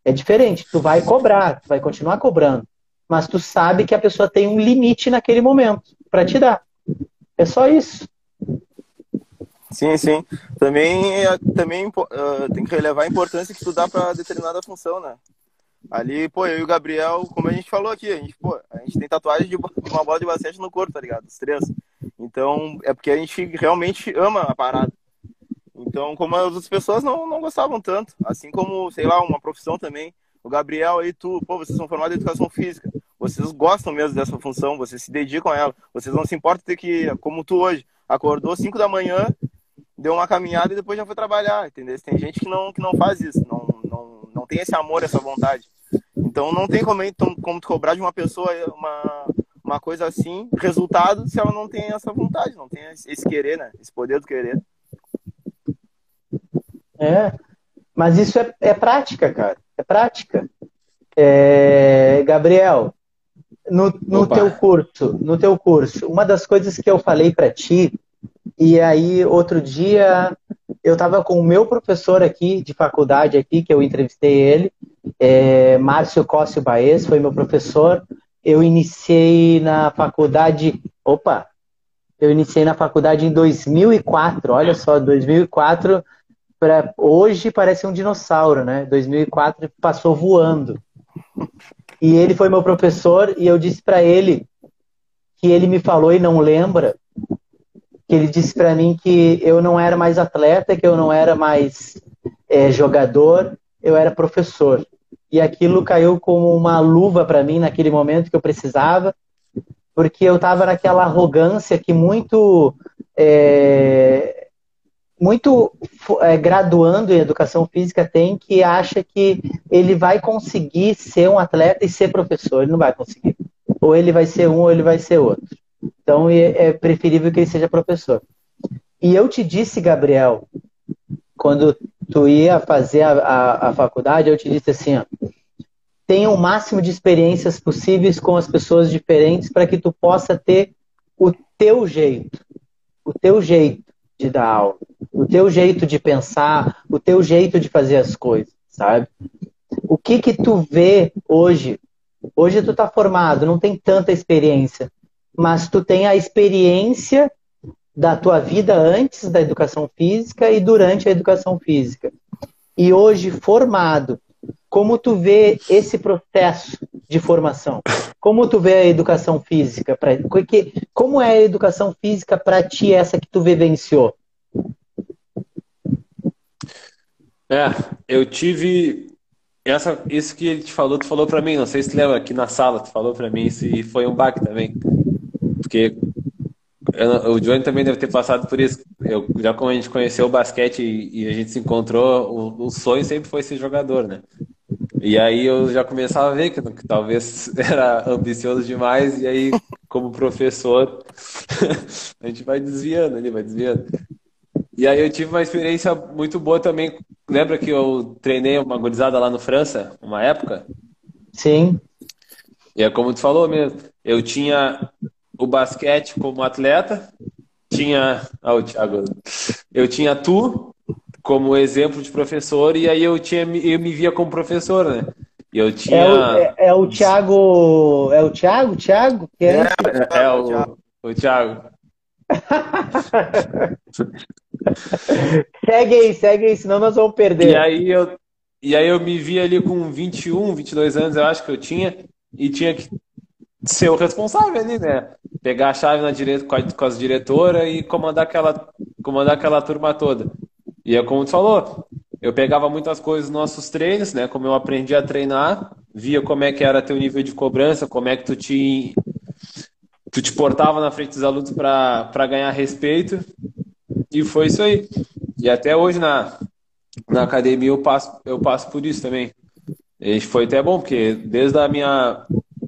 É diferente, tu vai cobrar, tu vai continuar cobrando, mas tu sabe que a pessoa tem um limite naquele momento para te dar. É só isso. Sim, sim. Também, é, também uh, tem que relevar a importância que tu dá para determinada função, né? Ali, pô, eu e o Gabriel, como a gente falou aqui, a gente, pô, a gente tem tatuagem de uma bola de basquete no corpo, tá ligado? Os três. Então, é porque a gente realmente ama a parada. Então, como as outras pessoas não, não gostavam tanto. Assim como, sei lá, uma profissão também. O Gabriel aí, tu, pô, vocês são formados em educação física. Vocês gostam mesmo dessa função, vocês se dedicam a ela. Vocês não se importam ter que, como tu hoje, acordou 5 da manhã, deu uma caminhada e depois já foi trabalhar, entendeu? Tem gente que não, que não faz isso, não, não, não tem esse amor, essa vontade. Então não tem como, como tu cobrar de uma pessoa uma, uma coisa assim, resultado, se ela não tem essa vontade, não tem esse querer, né? Esse poder do querer. É, mas isso é, é prática, cara. É prática. É, Gabriel, no, no teu curso, no teu curso, uma das coisas que eu falei para ti e aí, outro dia, eu estava com o meu professor aqui, de faculdade aqui, que eu entrevistei ele, é, Márcio Cóssio Baez, foi meu professor. Eu iniciei na faculdade... Opa! Eu iniciei na faculdade em 2004, olha só, 2004 para hoje parece um dinossauro, né? 2004 passou voando. E ele foi meu professor e eu disse para ele que ele me falou e não lembra que ele disse para mim que eu não era mais atleta, que eu não era mais é, jogador, eu era professor. E aquilo caiu como uma luva para mim naquele momento que eu precisava, porque eu estava naquela arrogância que muito é, muito é, graduando em educação física tem que acha que ele vai conseguir ser um atleta e ser professor. Ele não vai conseguir. Ou ele vai ser um ou ele vai ser outro. Então é, preferível que ele seja professor. E eu te disse, Gabriel, quando tu ia fazer a, a, a faculdade, eu te disse assim, ó, tenha o máximo de experiências possíveis com as pessoas diferentes para que tu possa ter o teu jeito, o teu jeito de dar aula, o teu jeito de pensar, o teu jeito de fazer as coisas, sabe? O que que tu vê hoje? Hoje tu tá formado, não tem tanta experiência mas tu tem a experiência da tua vida antes da educação física e durante a educação física. E hoje, formado, como tu vê esse processo de formação? Como tu vê a educação física? Pra, como é a educação física para ti, essa que tu vivenciou? É, eu tive essa, isso que ele te falou, tu falou para mim, não sei se tu lembra aqui na sala, tu falou para mim, isso e foi um baque também. Porque eu, o Johnny também deve ter passado por isso. Eu, já como a gente conheceu o basquete e, e a gente se encontrou, o, o, sonho sempre foi ser jogador, né? E aí eu já começava a ver que, que talvez era ambicioso demais, e aí, como professor, a gente vai desviando ali, vai desviando. E aí eu tive uma experiência muito boa também. Lembra que eu treinei uma gurizada lá no França, uma época? Sim. E é como tu falou mesmo, eu tinha o basquete como atleta, tinha. Ah, o Thiago. Eu tinha tu como exemplo de professor, e aí eu, tinha, eu me via como professor, né? E eu tinha. É o, é, é o Thiago. É o Thiago? Thiago? Que é, é, é o, o Thiago. segue aí, segue aí, senão nós vamos perder. E aí eu, e aí eu me vi ali com 21, 22 anos, eu acho que eu tinha, e tinha que ser o responsável ali, né? Pegar a chave na direita com, a, com as diretoras e comandar aquela, comandar aquela turma toda. E é como tu falou, eu pegava muitas coisas nos nossos treinos, né? Como eu aprendi a treinar, via como é que era teu nível de cobrança, como é que tu te, tu te portava na frente dos alunos para ganhar respeito. E foi isso aí. E até hoje na, na academia eu passo, eu passo por isso também. E foi até bom, porque desde a minha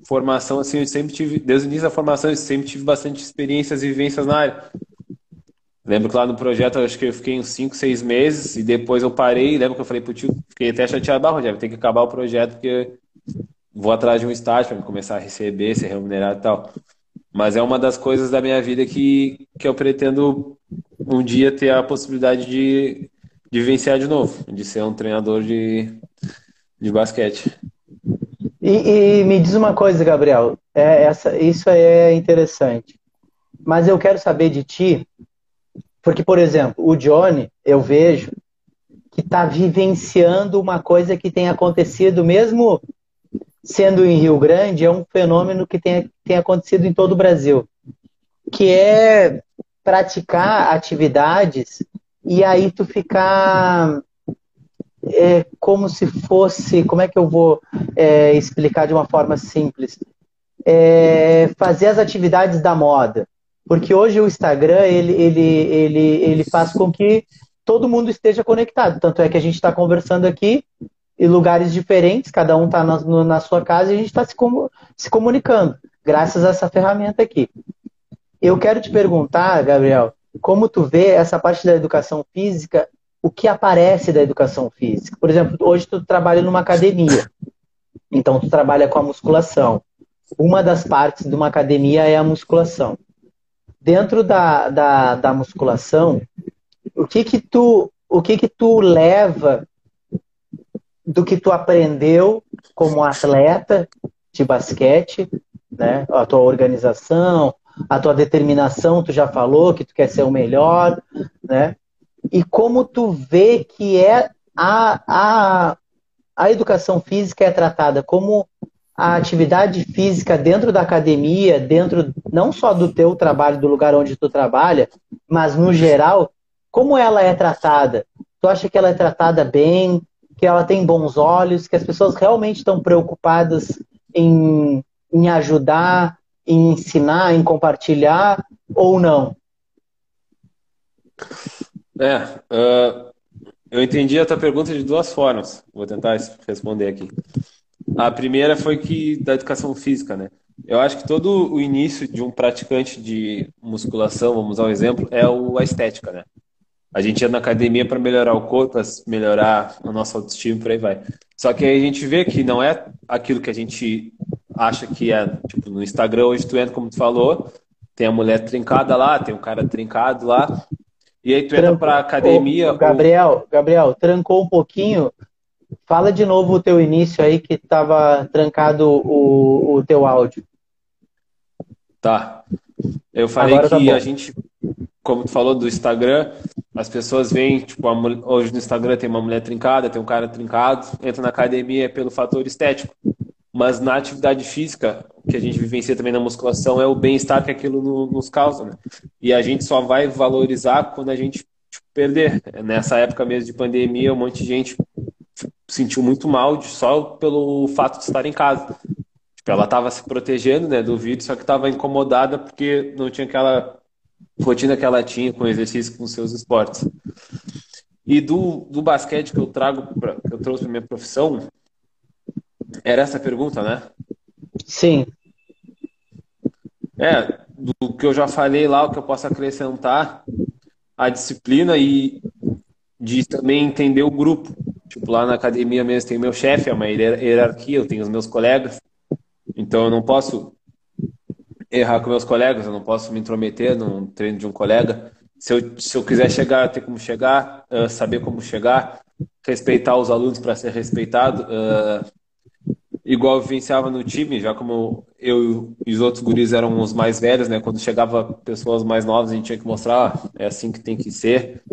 formação, assim, eu sempre tive, desde o início da formação, eu sempre tive bastante experiências e vivências na área. Lembro que lá no projeto, acho que eu fiquei uns 5, 6 meses e depois eu parei. Lembro que eu falei pro tio, fiquei até chateado, ah, Rogério, tem que acabar o projeto porque vou atrás de um estágio para começar a receber, ser remunerado e tal. Mas é uma das coisas da minha vida que, que eu pretendo um dia ter a possibilidade de, de vivenciar de novo, de ser um treinador de, de basquete. E, e me diz uma coisa, Gabriel, é, essa, isso é interessante. Mas eu quero saber de ti, porque, por exemplo, o Johnny, eu vejo que está vivenciando uma coisa que tem acontecido, mesmo sendo em Rio Grande, é um fenômeno que tem, tem acontecido em todo o Brasil, que é praticar atividades e aí tu ficar é, como se fosse, como é que eu vou é, explicar de uma forma simples? É, fazer as atividades da moda. Porque hoje o Instagram, ele, ele, ele, ele faz com que todo mundo esteja conectado. Tanto é que a gente está conversando aqui em lugares diferentes, cada um está na, na, sua casa e a gente está se, se comunicando, graças a essa ferramenta aqui. Eu quero te perguntar, Gabriel, como tu vê essa parte da educação física, o que aparece da educação física? Por exemplo, hoje tu trabalha numa academia, então tu trabalha com a musculação. Uma das partes de uma academia é a musculação dentro da, da, da musculação, o que que tu o que que tu leva do que tu aprendeu como atleta de basquete, né? A tua organização, a tua determinação, tu já falou que tu quer ser o melhor, né? E como tu vê que é a, a, a educação física é tratada como a atividade física dentro da academia, dentro não só do teu trabalho, do lugar onde tu trabalha, mas no geral, como ela é tratada? Tu acha que ela é tratada bem, que ela tem bons olhos, que as pessoas realmente estão preocupadas em, em ajudar, em ensinar, em compartilhar ou não? É, uh, eu entendi a tua pergunta de duas formas. Vou tentar responder aqui. A primeira foi que da educação física, né? Eu acho que todo o início de um praticante de musculação, vamos usar um exemplo, é o, a estética, né? A gente ia na academia para melhorar o corpo, para melhorar a nossa autoestima, por aí vai. Só que aí a gente vê que não é aquilo que a gente acha que é. Tipo, no Instagram, hoje tu entra, como tu falou, tem a mulher trincada lá, tem o cara trincado lá. E aí tu entra para academia. Gabriel, ou... Gabriel, trancou um pouquinho Fala de novo o teu início aí que estava trancado o, o teu áudio. Tá. Eu falei Agora que tá a gente, como tu falou do Instagram, as pessoas veem, tipo, a, hoje no Instagram tem uma mulher trincada, tem um cara trincado, entra na academia pelo fator estético. Mas na atividade física, que a gente vivencia também na musculação, é o bem-estar que aquilo nos causa, né? E a gente só vai valorizar quando a gente tipo, perder. Nessa época mesmo de pandemia, um monte de gente sentiu muito mal só pelo fato de estar em casa. Tipo, ela estava se protegendo né, do vírus, só que estava incomodada porque não tinha aquela rotina que ela tinha com exercício com seus esportes. E do, do basquete que eu trago, pra, que eu trouxe para minha profissão, era essa pergunta, né? Sim. É, do que eu já falei lá, o que eu posso acrescentar, a disciplina e de também entender o grupo. Lá na academia mesmo tem meu chefe, é uma hierarquia, eu tenho os meus colegas. Então eu não posso errar com meus colegas, eu não posso me intrometer no treino de um colega. Se eu, se eu quiser chegar, ter como chegar, uh, saber como chegar, respeitar os alunos para ser respeitado. Uh, igual eu vivenciava no time, já como eu e os outros guris eram os mais velhos, né? Quando chegava pessoas mais novas, a gente tinha que mostrar, ah, é assim que tem que ser,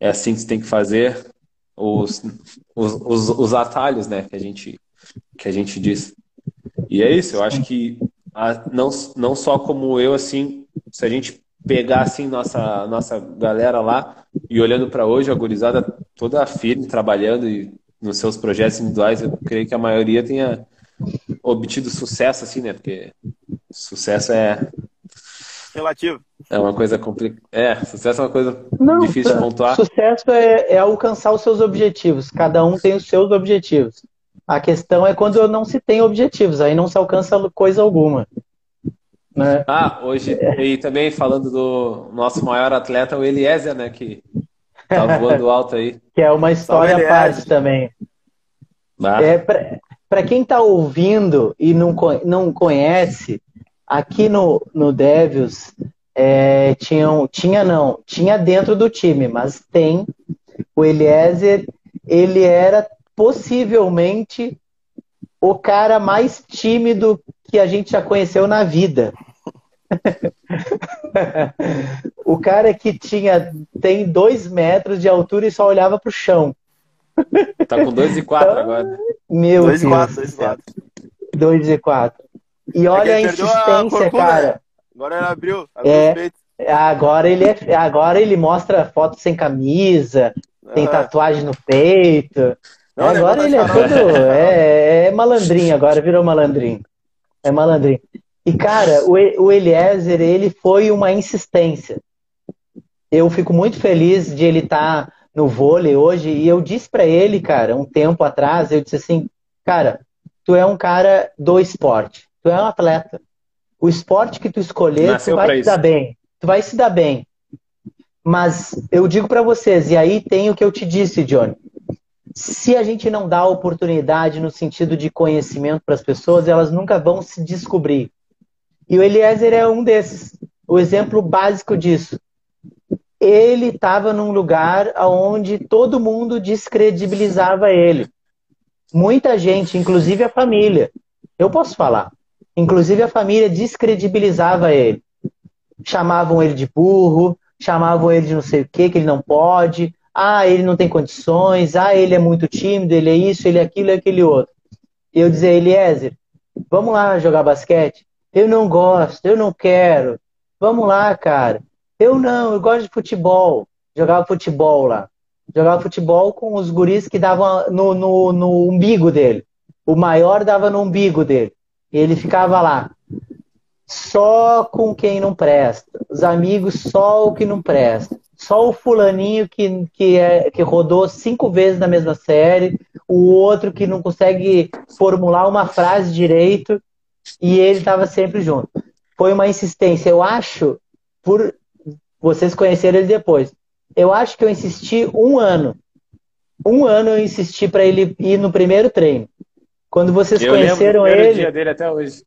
é assim que tem que fazer os, os, os, os, atalhos, né, que a gente que a gente diz. E é isso, eu acho que a, não, não só como eu, assim, se a gente pegar assim nossa nossa galera lá e olhando para hoje, a gurizada toda firme trabalhando e nos seus projetos individuais, eu creio que a maioria tenha obtido sucesso assim, né? Porque sucesso é relativo. É uma coisa complicada. É, sucesso é uma coisa Não, difícil de pontuar. Sucesso é, é, alcançar os seus objetivos. Cada um tem os seus objetivos. A questão é quando não se tem objetivos, aí não se alcança coisa alguma. Né? Ah, hoje, e também falando do nosso maior atleta, o Eliezer, né, que tá voando alto aí. que é uma história à parte também. Ah. É, Para quem está ouvindo e não, não conhece, Aqui no, no Devils, é, tinham, tinha não, tinha dentro do time, mas tem o Eliezer, ele era possivelmente o cara mais tímido que a gente já conheceu na vida. o cara que tinha tem dois metros de altura e só olhava pro chão. Tá com 2 e 4 então, agora. Meu dois Deus. 2 e 4 e é olha é a insistência, a cara. Agora ele abriu, abriu é, Agora ele é, agora ele mostra foto sem camisa, tem tatuagem no peito. Não, agora ele é todo. É, é malandrinho, agora virou malandrinho. É malandrinho. E, cara, o, o Eliezer, ele foi uma insistência. Eu fico muito feliz de ele estar tá no vôlei hoje. E eu disse para ele, cara, um tempo atrás, eu disse assim, cara, tu é um cara do esporte. Tu é um atleta. O esporte que tu escolher, Nasceu tu vai se dar bem. Tu vai se dar bem. Mas eu digo para vocês, e aí tem o que eu te disse, Johnny. Se a gente não dá oportunidade no sentido de conhecimento para as pessoas, elas nunca vão se descobrir. E o Eliezer é um desses, o exemplo básico disso. Ele estava num lugar onde todo mundo descredibilizava ele. Muita gente, inclusive a família, eu posso falar, inclusive a família descredibilizava ele. Chamavam ele de burro, chamavam ele de não sei o que, que ele não pode. Ah, ele não tem condições. Ah, ele é muito tímido, ele é isso, ele é aquilo, é aquele outro. Eu dizia, Eliezer, vamos lá jogar basquete? Eu não gosto, eu não quero. Vamos lá, cara. Eu não, eu gosto de futebol. Jogava futebol lá. Jogava futebol com os guris que davam no, no, no umbigo dele. O maior dava no umbigo dele. Ele ficava lá. Só com quem não presta. Os amigos, só o que não presta. Só o fulaninho que, que, é, que rodou cinco vezes na mesma série. O outro que não consegue formular uma frase direito e ele estava sempre junto. Foi uma insistência. Eu acho, por vocês conhecerem ele depois, eu acho que eu insisti um ano. Um ano eu insisti para ele ir no primeiro treino. Quando vocês eu conheceram ele. dia dele até hoje.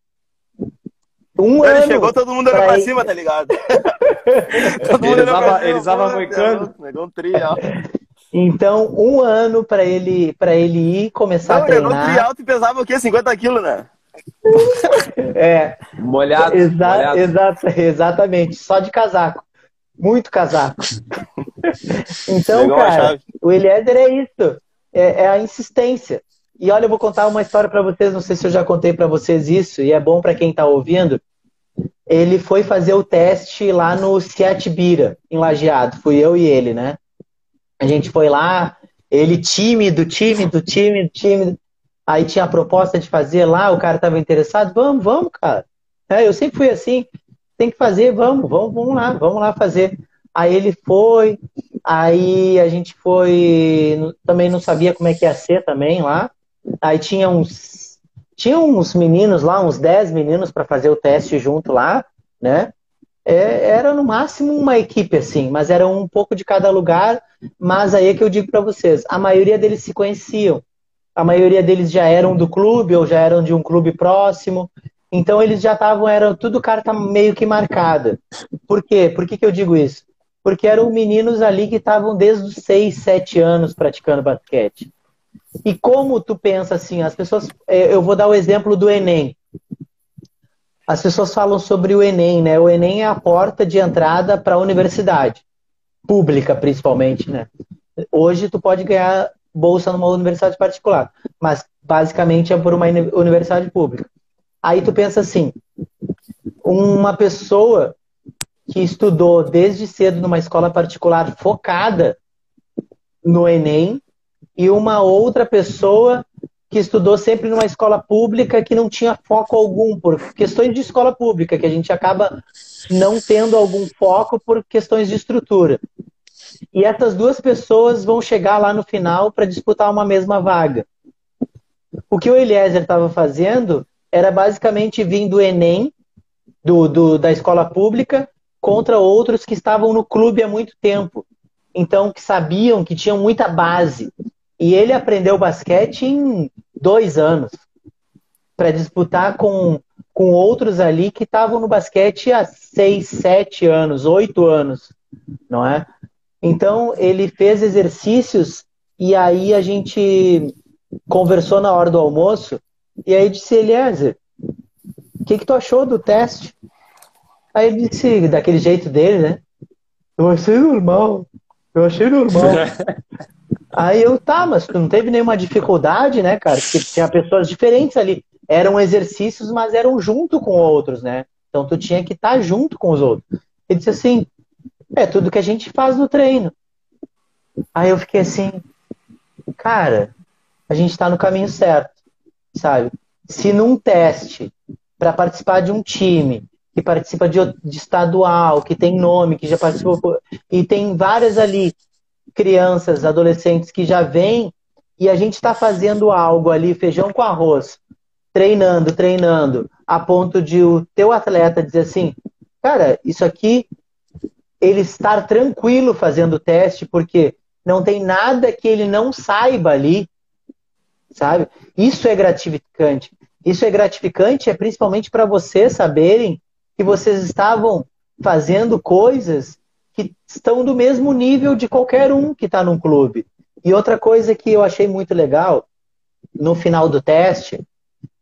Um ele ano. chegou, todo mundo olhou pra, pra cima, tá ligado? todo mundo eles estavam moicando. Pegou um trial. Então, um ano para ele, pra ele ir começar Não, a treinar. Não, trial e pesava o quê? 50 quilos, né? É. Molhado, exa molhado. Exa exatamente, só de casaco. Muito casaco. então, Legal cara, o Eliezer é isso. É, é, a insistência. E olha, eu vou contar uma história para vocês, não sei se eu já contei para vocês isso, e é bom para quem está ouvindo. Ele foi fazer o teste lá no Ciatibira, em Lajeado. Fui eu e ele, né? A gente foi lá, ele tímido, tímido, tímido, tímido. Aí tinha a proposta de fazer lá, o cara estava interessado, vamos, vamos, cara. É, eu sempre fui assim, tem que fazer, vamos, vamos, vamos lá, vamos lá fazer. Aí ele foi, aí a gente foi, também não sabia como é que ia ser também lá. Aí tinha uns, tinha uns meninos lá, uns 10 meninos para fazer o teste junto lá, né? É, era no máximo uma equipe assim, mas era um pouco de cada lugar. Mas aí é que eu digo para vocês, a maioria deles se conheciam a maioria deles já eram do clube ou já eram de um clube próximo. Então eles já estavam, eram tudo carta meio que marcada. Por quê? Por que, que eu digo isso? Porque eram meninos ali que estavam desde os 6, 7 anos praticando basquete. E como tu pensa assim, as pessoas. É, eu vou dar o exemplo do Enem. As pessoas falam sobre o Enem, né? O Enem é a porta de entrada para a universidade. Pública, principalmente, né? Hoje tu pode ganhar bolsa numa universidade particular, mas basicamente é por uma universidade pública. Aí tu pensa assim, uma pessoa que estudou desde cedo numa escola particular focada no Enem e uma outra pessoa que estudou sempre numa escola pública que não tinha foco algum por questões de escola pública, que a gente acaba não tendo algum foco por questões de estrutura. E essas duas pessoas vão chegar lá no final para disputar uma mesma vaga. o que o Eliezer estava fazendo era basicamente vir do Enem, do, do, da escola pública, contra outros que estavam no clube há muito tempo. Então, que sabiam que tinham muita base. E ele aprendeu basquete em dois anos para disputar com, com outros ali que estavam no basquete há seis, sete anos, oito anos, não é? Então ele fez exercícios e aí a gente conversou na hora do almoço e aí disse Eliezer, o que, que tu achou do teste? Aí ele disse daquele jeito dele, né? Eu achei normal, eu achei normal. aí eu, tá, mas tu não teve nenhuma dificuldade, né, cara? Porque tinha pessoas diferentes ali eram exercícios, mas eram junto com outros, né? Então tu tinha que estar junto com os outros. Ele disse assim: é tudo que a gente faz no treino. Aí eu fiquei assim, cara, a gente está no caminho certo, sabe? Se num teste para participar de um time que participa de, de, estadual, que tem nome, que já participou e tem várias ali crianças, adolescentes que já vêm e a gente está fazendo algo ali, feijão com arroz, treinando, treinando, a ponto de o teu atleta dizer assim, cara, isso aqui, ele estar tranquilo fazendo o teste, porque não tem nada que ele não saiba ali, sabe? Isso é gratificante. Isso é gratificante, é principalmente para vocês saberem que vocês estavam fazendo coisas que estão do mesmo nível de qualquer um que está num clube. E outra coisa que eu achei muito legal, no final do teste,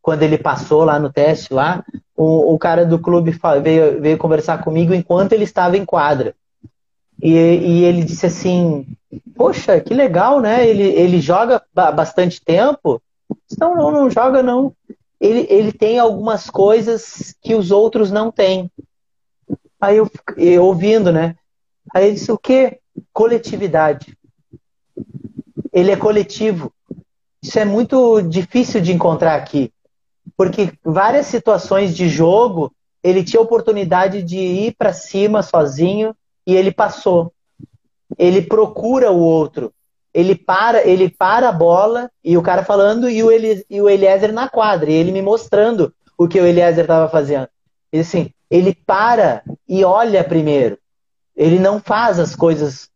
quando ele passou lá no teste lá, o, o cara do clube veio, veio conversar comigo enquanto ele estava em quadra. E, e, ele disse assim, poxa, que legal, né? Ele, ele joga bastante tempo. Não, não, não joga não. Ele, ele tem algumas coisas que os outros não têm. Aí eu, eu ouvindo, né? Aí ele disse, o que? Coletividade. Ele é coletivo. Isso é muito difícil de encontrar aqui porque várias situações de jogo ele tinha oportunidade de ir para cima sozinho e ele passou. Ele procura o outro. Ele para, ele para a bola e o cara falando e o, e o Eliezer na quadra, e ele me mostrando o que o Eliezer estava fazendo. E assim, ele para e olha primeiro. Ele não faz as coisas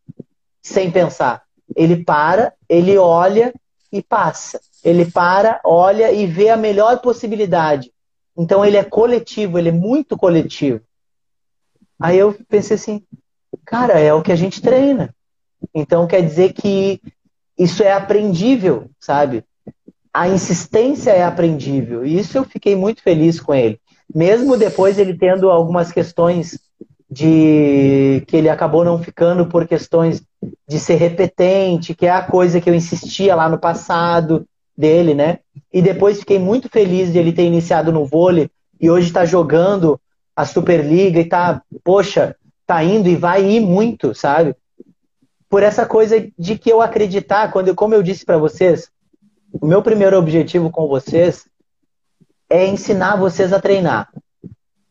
sem pensar. Ele para, ele olha e passa. Ele para, olha e vê a melhor possibilidade. Então ele é coletivo, ele é muito coletivo. Aí eu pensei assim, cara, é o que a gente treina. Então quer dizer que isso é aprendível, sabe? A insistência é aprendível. E isso eu fiquei muito feliz com ele. Mesmo depois ele tendo algumas questões de que ele acabou não ficando por questões de ser repetente, que é a coisa que eu insistia lá no passado dele, né? E depois fiquei muito feliz de ele ter iniciado no vôlei e hoje está jogando a Superliga e tá, poxa, tá indo e vai ir muito, sabe? Por essa coisa de que eu acreditar, quando como eu disse para vocês, o meu primeiro objetivo com vocês é ensinar vocês a treinar.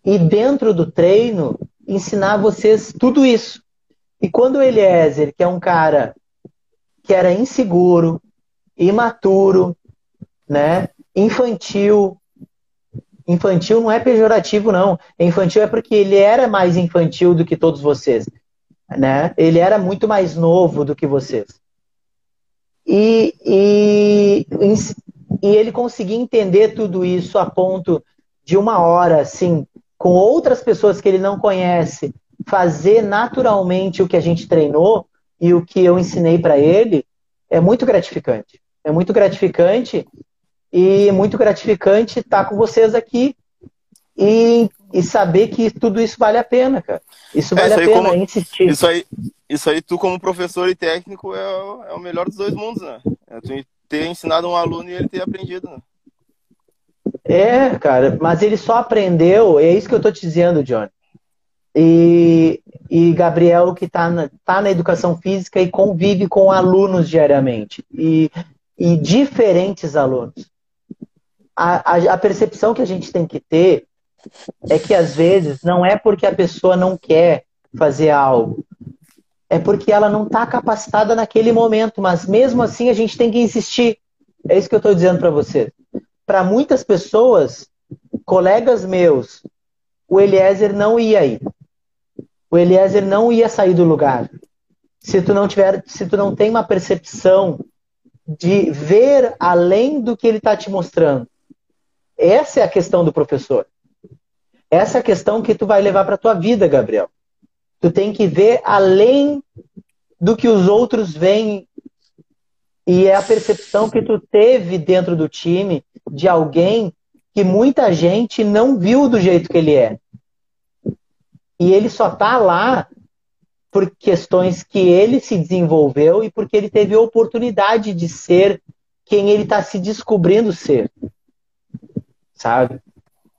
E dentro do treino, ensinar vocês tudo isso. E quando o Eliezer, que é um cara que era inseguro, imaturo, né? Infantil. Infantil não é pejorativo, não. Infantil é porque ele era mais infantil do que todos vocês. Né? Ele era muito mais novo do que vocês. E, e, e ele conseguia entender tudo isso a ponto de uma hora, assim, com outras pessoas que ele não conhece, fazer naturalmente o que a gente treinou e o que eu ensinei para ele, é muito gratificante. É muito gratificante e muito gratificante estar com vocês aqui e, e saber que tudo isso vale a pena, cara. Isso é, vale é, isso a pena como, insistir. Isso aí, isso aí, tu como professor e técnico, é, é o melhor dos dois mundos, né? É tu ter ensinado um aluno e ele ter aprendido, né? É, cara, mas ele só aprendeu, é isso que eu tô te dizendo, Johnny. E, e Gabriel, que está na, tá na educação física e convive com alunos diariamente. E, e diferentes alunos. A, a, a percepção que a gente tem que ter é que, às vezes, não é porque a pessoa não quer fazer algo, é porque ela não está capacitada naquele momento, mas mesmo assim a gente tem que insistir. É isso que eu estou dizendo para você. Para muitas pessoas, colegas meus, o Eliezer não ia ir. O Eliezer não ia sair do lugar. Se tu não tiver, se tu não tem uma percepção de ver além do que ele está te mostrando. Essa é a questão do professor. Essa é a questão que tu vai levar para tua vida, Gabriel. Tu tem que ver além do que os outros veem e é a percepção que tu teve dentro do time de alguém que muita gente não viu do jeito que ele é. E ele só tá lá por questões que ele se desenvolveu e porque ele teve a oportunidade de ser quem ele está se descobrindo ser. Sabe?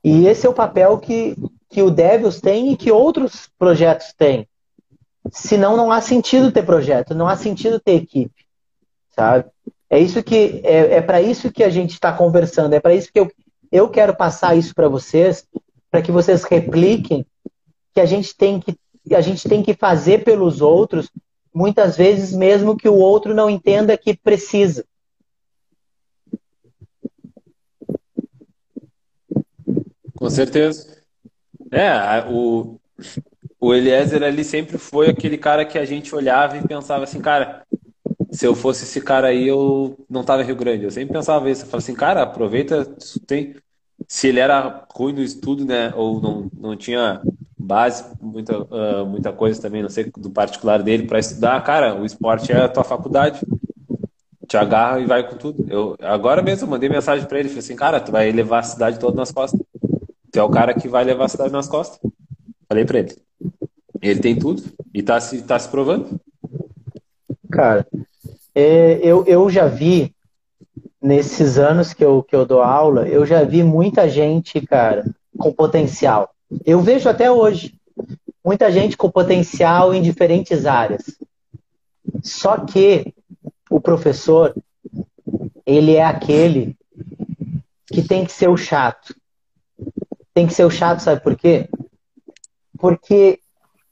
E esse é o papel que, que o Devils tem e que outros projetos têm. Senão não há sentido ter projeto, não há sentido ter equipe sabe? É isso que é, é para isso que a gente está conversando, é para isso que eu, eu quero passar isso para vocês, para que vocês repliquem que a gente tem que a gente tem que fazer pelos outros, muitas vezes mesmo que o outro não entenda que precisa. Com certeza. É, o, o Eliezer ali sempre foi aquele cara que a gente olhava e pensava assim, cara, se eu fosse esse cara aí, eu não tava em Rio Grande. Eu sempre pensava isso. Eu falava assim, cara, aproveita, tem. Se ele era ruim no estudo, né? Ou não, não tinha base, muita, uh, muita coisa também, não sei, do particular dele para estudar, cara, o esporte é a tua faculdade. Te agarra e vai com tudo. Eu, agora mesmo, eu mandei mensagem para ele, falei assim, cara, tu vai levar a cidade toda nas costas. Tu é o cara que vai levar a cidade nas costas. Falei para ele. Ele tem tudo e tá se, tá se provando. Cara, eu, eu já vi, nesses anos que eu, que eu dou aula, eu já vi muita gente, cara, com potencial. Eu vejo até hoje muita gente com potencial em diferentes áreas. Só que o professor, ele é aquele que tem que ser o chato. Tem que ser o chato, sabe por quê? Porque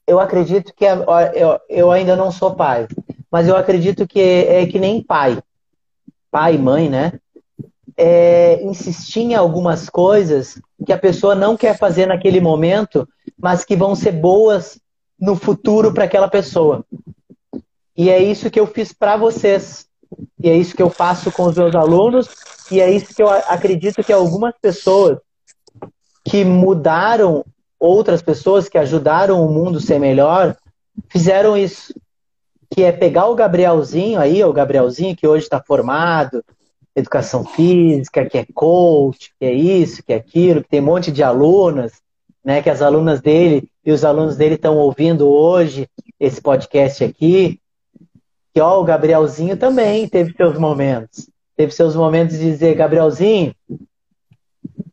eu acredito que eu, eu ainda não sou pai, mas eu acredito que é, é que nem pai, pai, mãe, né? É, insistir em algumas coisas que a pessoa não quer fazer naquele momento, mas que vão ser boas no futuro para aquela pessoa. E é isso que eu fiz para vocês. E é isso que eu faço com os meus alunos. E é isso que eu acredito que algumas pessoas que mudaram outras pessoas, que ajudaram o mundo ser melhor, fizeram isso que é pegar o Gabrielzinho aí, o Gabrielzinho que hoje está formado, educação física, que é coach, que é isso, que é aquilo, que tem um monte de alunas, né? Que as alunas dele e os alunos dele estão ouvindo hoje esse podcast aqui. Que ó, o Gabrielzinho também teve seus momentos. Teve seus momentos de dizer, Gabrielzinho,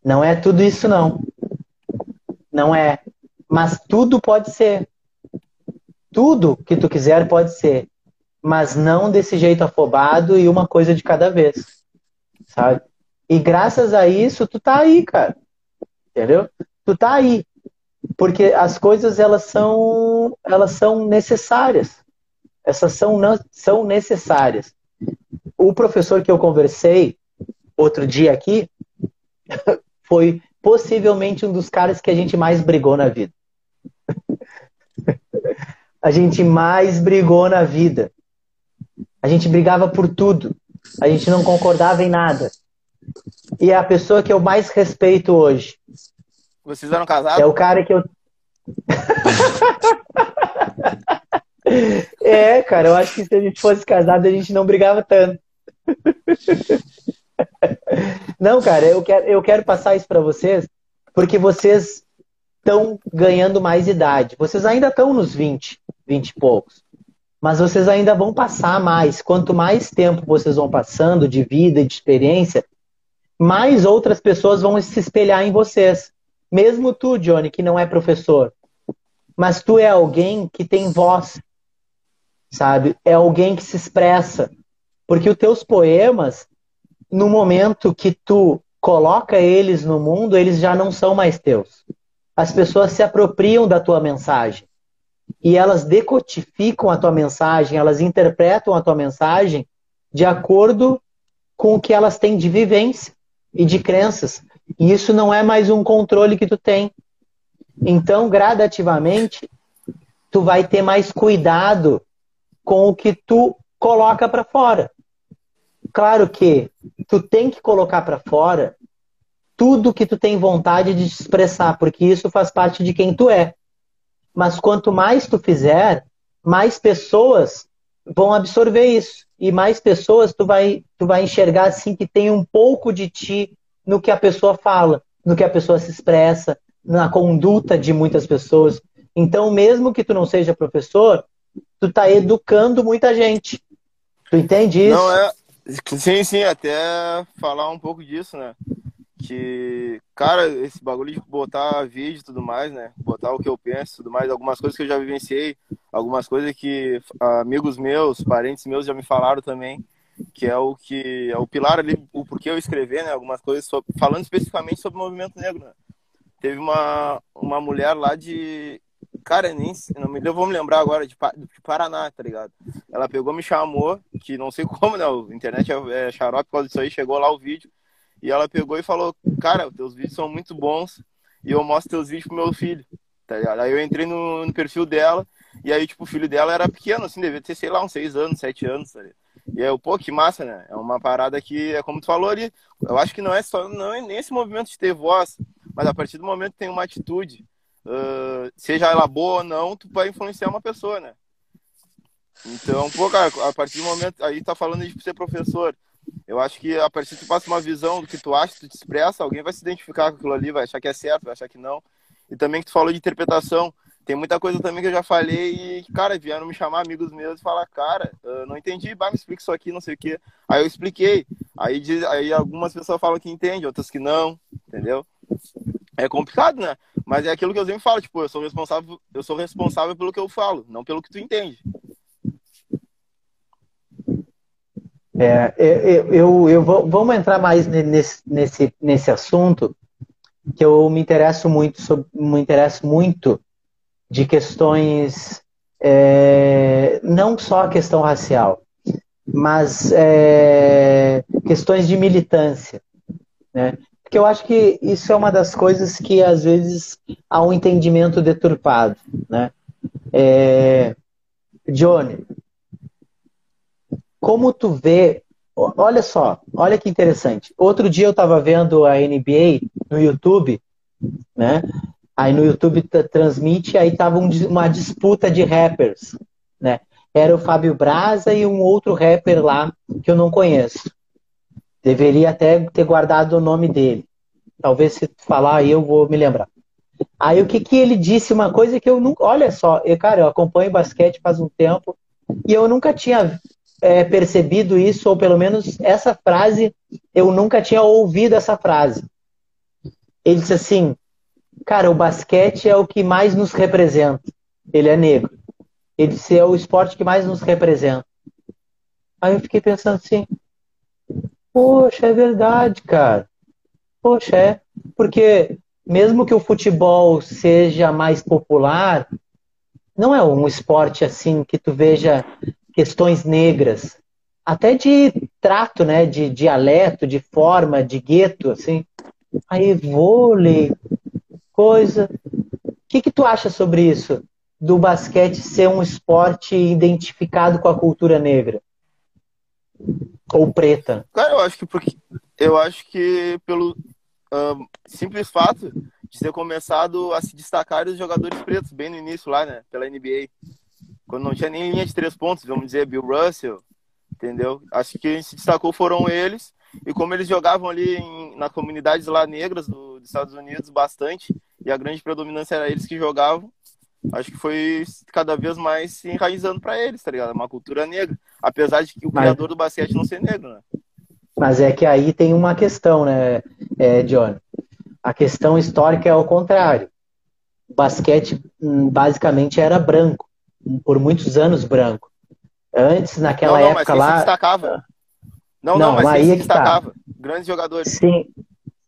não é tudo isso não. Não é. Mas tudo pode ser. Tudo que tu quiser pode ser, mas não desse jeito afobado e uma coisa de cada vez, sabe? E graças a isso tu tá aí, cara. Entendeu? Tu tá aí. Porque as coisas elas são elas são necessárias. Essas são são necessárias. O professor que eu conversei outro dia aqui foi possivelmente um dos caras que a gente mais brigou na vida a gente mais brigou na vida. A gente brigava por tudo. A gente não concordava em nada. E é a pessoa que eu mais respeito hoje. Vocês eram casados? É o cara que eu. é, cara, eu acho que se a gente fosse casado, a gente não brigava tanto. não, cara, eu quero, eu quero passar isso para vocês, porque vocês estão ganhando mais idade. Vocês ainda estão nos 20, 20 e poucos. Mas vocês ainda vão passar mais. Quanto mais tempo vocês vão passando de vida de experiência, mais outras pessoas vão se espelhar em vocês. Mesmo tu, Johnny, que não é professor. Mas tu é alguém que tem voz, sabe? É alguém que se expressa. Porque os teus poemas, no momento que tu coloca eles no mundo, eles já não são mais teus as pessoas se apropriam da tua mensagem e elas decodificam a tua mensagem, elas interpretam a tua mensagem de acordo com o que elas têm de vivência. e de crenças. E isso não é mais um controle que tu tem. Então, gradativamente, tu vai ter mais cuidado com o que tu coloca para fora. Claro que tu tem que colocar para fora tudo que tu tem vontade de expressar, porque isso faz parte de quem tu é. Mas quanto mais tu fizer, mais pessoas vão absorver isso e mais pessoas tu vai tu vai enxergar assim que tem um pouco de ti no que a pessoa fala, no que a pessoa se expressa, na conduta de muitas pessoas. Então, mesmo que tu não seja professor, tu tá educando muita gente. Tu entende isso? Não é. Sim, sim, até falar um pouco disso, né? Que, cara, esse bagulho de botar vídeo e tudo mais, né? Botar o que eu penso tudo mais, algumas coisas que eu já vivenciei, algumas coisas que amigos meus, parentes meus já me falaram também, que é o que é o pilar ali, o porquê eu escrever, né? Algumas coisas sobre, falando especificamente sobre o movimento negro, né? Teve uma, uma mulher lá de. Cara, nem não me deu, vou me lembrar agora, de, de Paraná, tá ligado? Ela pegou, me chamou, que não sei como, né? A internet é, é xarope por causa disso aí, chegou lá o vídeo. E ela pegou e falou: Cara, teus vídeos são muito bons e eu mostro teus vídeos pro meu filho. Tá ligado? Aí eu entrei no, no perfil dela e aí, tipo, o filho dela era pequeno, assim, devia ter, sei lá, uns seis anos, sete anos, tá ligado? E eu, pô, que massa, né? É uma parada que, é como tu falou ali, eu acho que não é só, não é nem esse movimento de ter voz, mas a partir do momento que tem uma atitude, uh, seja ela boa ou não, tu vai influenciar uma pessoa, né? Então, pô, cara, a partir do momento, aí tá falando de ser professor, eu acho que a partir que tu passa uma visão do que tu acha, tu te expressa, alguém vai se identificar com aquilo ali, vai achar que é certo, vai achar que não. E também que tu falou de interpretação, tem muita coisa também que eu já falei e, cara, vieram me chamar amigos meus e falar, cara, não entendi, vai, me explica isso aqui, não sei o quê. Aí eu expliquei. Aí, aí algumas pessoas falam que entendem, outras que não, entendeu? É complicado, né? Mas é aquilo que eu sempre falo, tipo, eu sou responsável, eu sou responsável pelo que eu falo, não pelo que tu entende. É, eu, eu, eu vou, vamos entrar mais nesse, nesse, nesse assunto que eu me interesso muito sobre, me interesso muito de questões é, não só a questão racial, mas é, questões de militância, né? Porque eu acho que isso é uma das coisas que às vezes há um entendimento deturpado, né? É, Johnny, como tu vê, olha só, olha que interessante. Outro dia eu estava vendo a NBA no YouTube, né? Aí no YouTube transmite, aí tava um, uma disputa de rappers, né? Era o Fábio Braza e um outro rapper lá que eu não conheço. Deveria até ter guardado o nome dele. Talvez se falar aí eu vou me lembrar. Aí o que que ele disse? Uma coisa que eu nunca. Olha só, eu, cara, eu acompanho basquete faz um tempo e eu nunca tinha é, percebido isso, ou pelo menos essa frase, eu nunca tinha ouvido essa frase. Ele disse assim: Cara, o basquete é o que mais nos representa. Ele é negro. Ele disse, é o esporte que mais nos representa. Aí eu fiquei pensando assim, poxa, é verdade, cara. Poxa, é. Porque mesmo que o futebol seja mais popular, não é um esporte assim que tu veja questões negras, até de trato, né, de dialeto, de forma, de gueto, assim. Aí vôlei, coisa. O que, que tu acha sobre isso? Do basquete ser um esporte identificado com a cultura negra? Ou preta? Cara, eu acho que porque eu acho que pelo um, simples fato de ter começado a se destacar os jogadores pretos bem no início lá, né? Pela NBA. Quando não tinha nem linha de três pontos, vamos dizer, Bill Russell, entendeu? Acho que quem se destacou foram eles. E como eles jogavam ali em, na comunidades lá negras do, dos Estados Unidos bastante, e a grande predominância era eles que jogavam. Acho que foi cada vez mais se enraizando para eles, tá ligado? Uma cultura negra. Apesar de que o Mas... criador do basquete não ser negro, né? Mas é que aí tem uma questão, né, é, John? A questão histórica é ao contrário. O basquete hum, basicamente era branco, por muitos anos branco. Antes, naquela não, não, época mas lá. Se destacava. Não, não, não mas aí se tá. destacava. Tá. Grandes jogadores. Sim,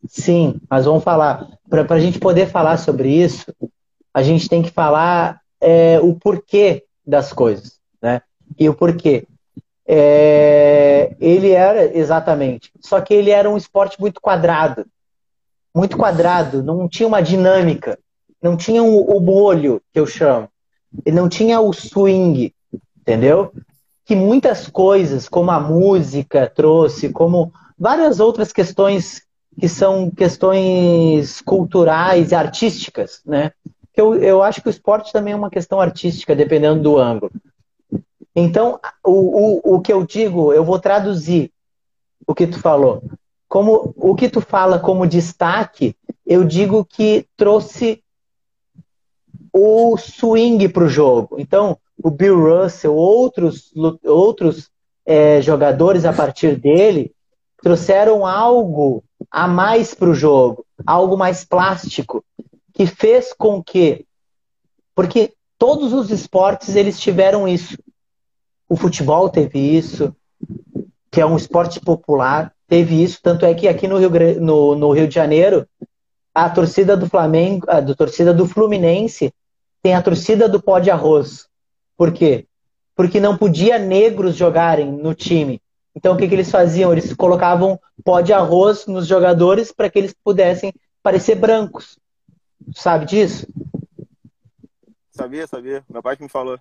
sim, mas vamos falar. Para a gente poder falar sobre isso, a gente tem que falar é, o porquê das coisas, né? E o porquê. é, ele era, exatamente, só que ele era um esporte muito quadrado. Muito quadrado, não tinha uma dinâmica, não tinha o, o molho, que eu chamo, e não tinha o swing, entendeu? Que muitas coisas, como a música trouxe, como várias outras questões que são questões culturais e artísticas, né? Eu, eu acho que o esporte também é uma questão artística, dependendo do ângulo. Então, o, o, o que eu digo, eu vou traduzir o que tu falou. Como o que tu fala como destaque, eu digo que trouxe o swing para o jogo. Então, o Bill Russell, outros, outros é, jogadores a partir dele, trouxeram algo a mais para o jogo, algo mais plástico, que fez com que, porque todos os esportes eles tiveram isso. O futebol teve isso, que é um esporte popular, teve isso, tanto é que aqui no Rio, no, no Rio de Janeiro, a torcida do Flamengo, a torcida do Fluminense tem a torcida do pó de arroz. Por quê? Porque não podia negros jogarem no time. Então o que, que eles faziam? Eles colocavam pó de arroz nos jogadores para que eles pudessem parecer brancos. Sabe disso? Sabia, sabia. Meu pai que me falou.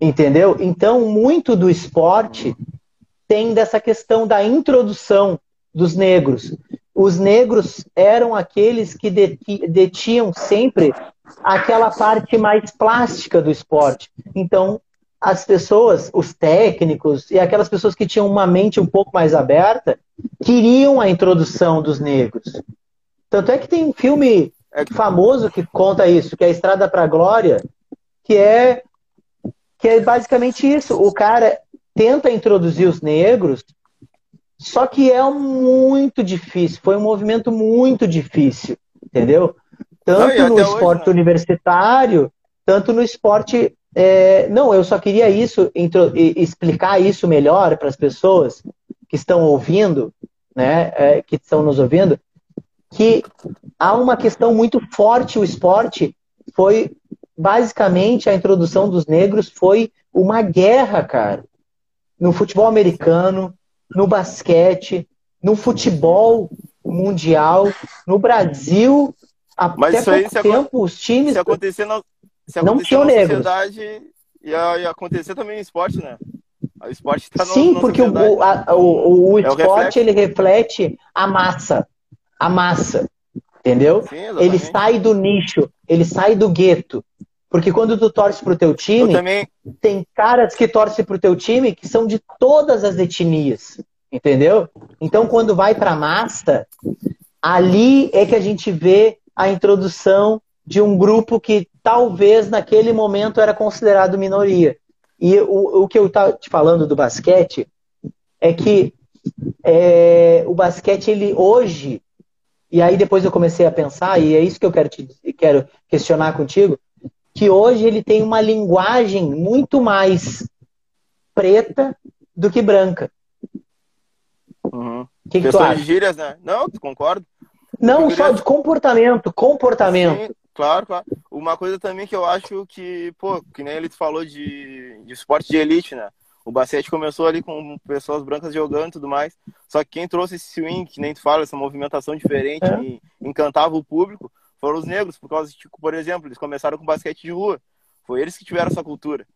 Entendeu? Então, muito do esporte tem dessa questão da introdução dos negros. Os negros eram aqueles que detinham sempre aquela parte mais plástica do esporte. Então, as pessoas, os técnicos e aquelas pessoas que tinham uma mente um pouco mais aberta, queriam a introdução dos negros. Tanto é que tem um filme famoso que conta isso, que é a Estrada para a Glória, que é que é basicamente isso. O cara tenta introduzir os negros, só que é muito difícil. Foi um movimento muito difícil, entendeu? Tanto não, no esporte hoje, né? universitário, tanto no esporte. É... Não, eu só queria isso, explicar isso melhor para as pessoas que estão ouvindo, né, é, que estão nos ouvindo, que há uma questão muito forte. O esporte foi basicamente a introdução dos negros foi uma guerra, cara. No futebol americano, no basquete, no futebol mundial, no Brasil, Mas até pouco aí, tempo, os times se acontecer na, se não tinham na negros. sociedade ia, ia acontecer também no esporte, né? O esporte tá no, Sim, porque o, a, o, o, é esporte o ele reflete a massa a massa. Entendeu? Sim, ele sai do nicho, ele sai do gueto. Porque quando tu torce pro teu time, também... tem caras que torcem pro teu time que são de todas as etnias. Entendeu? Então, quando vai pra massa, ali é que a gente vê a introdução de um grupo que talvez naquele momento era considerado minoria. E o, o que eu estava te falando do basquete é que é, o basquete, ele hoje, e aí depois eu comecei a pensar, e é isso que eu quero, te, quero questionar contigo, que hoje ele tem uma linguagem muito mais preta do que branca. Uhum. Que, que tu acha? de gírias, né? Não, concordo. Não, só de comportamento, comportamento. Sim, claro, claro. Uma coisa também que eu acho que, pô, que nem ele falou de, de esporte de elite, né? O basquete começou ali com pessoas brancas jogando e tudo mais. Só que quem trouxe esse swing, que nem tu fala, essa movimentação diferente é. e encantava o público, foram os negros, por causa de, tipo, por exemplo, eles começaram com basquete de rua. Foi eles que tiveram essa cultura.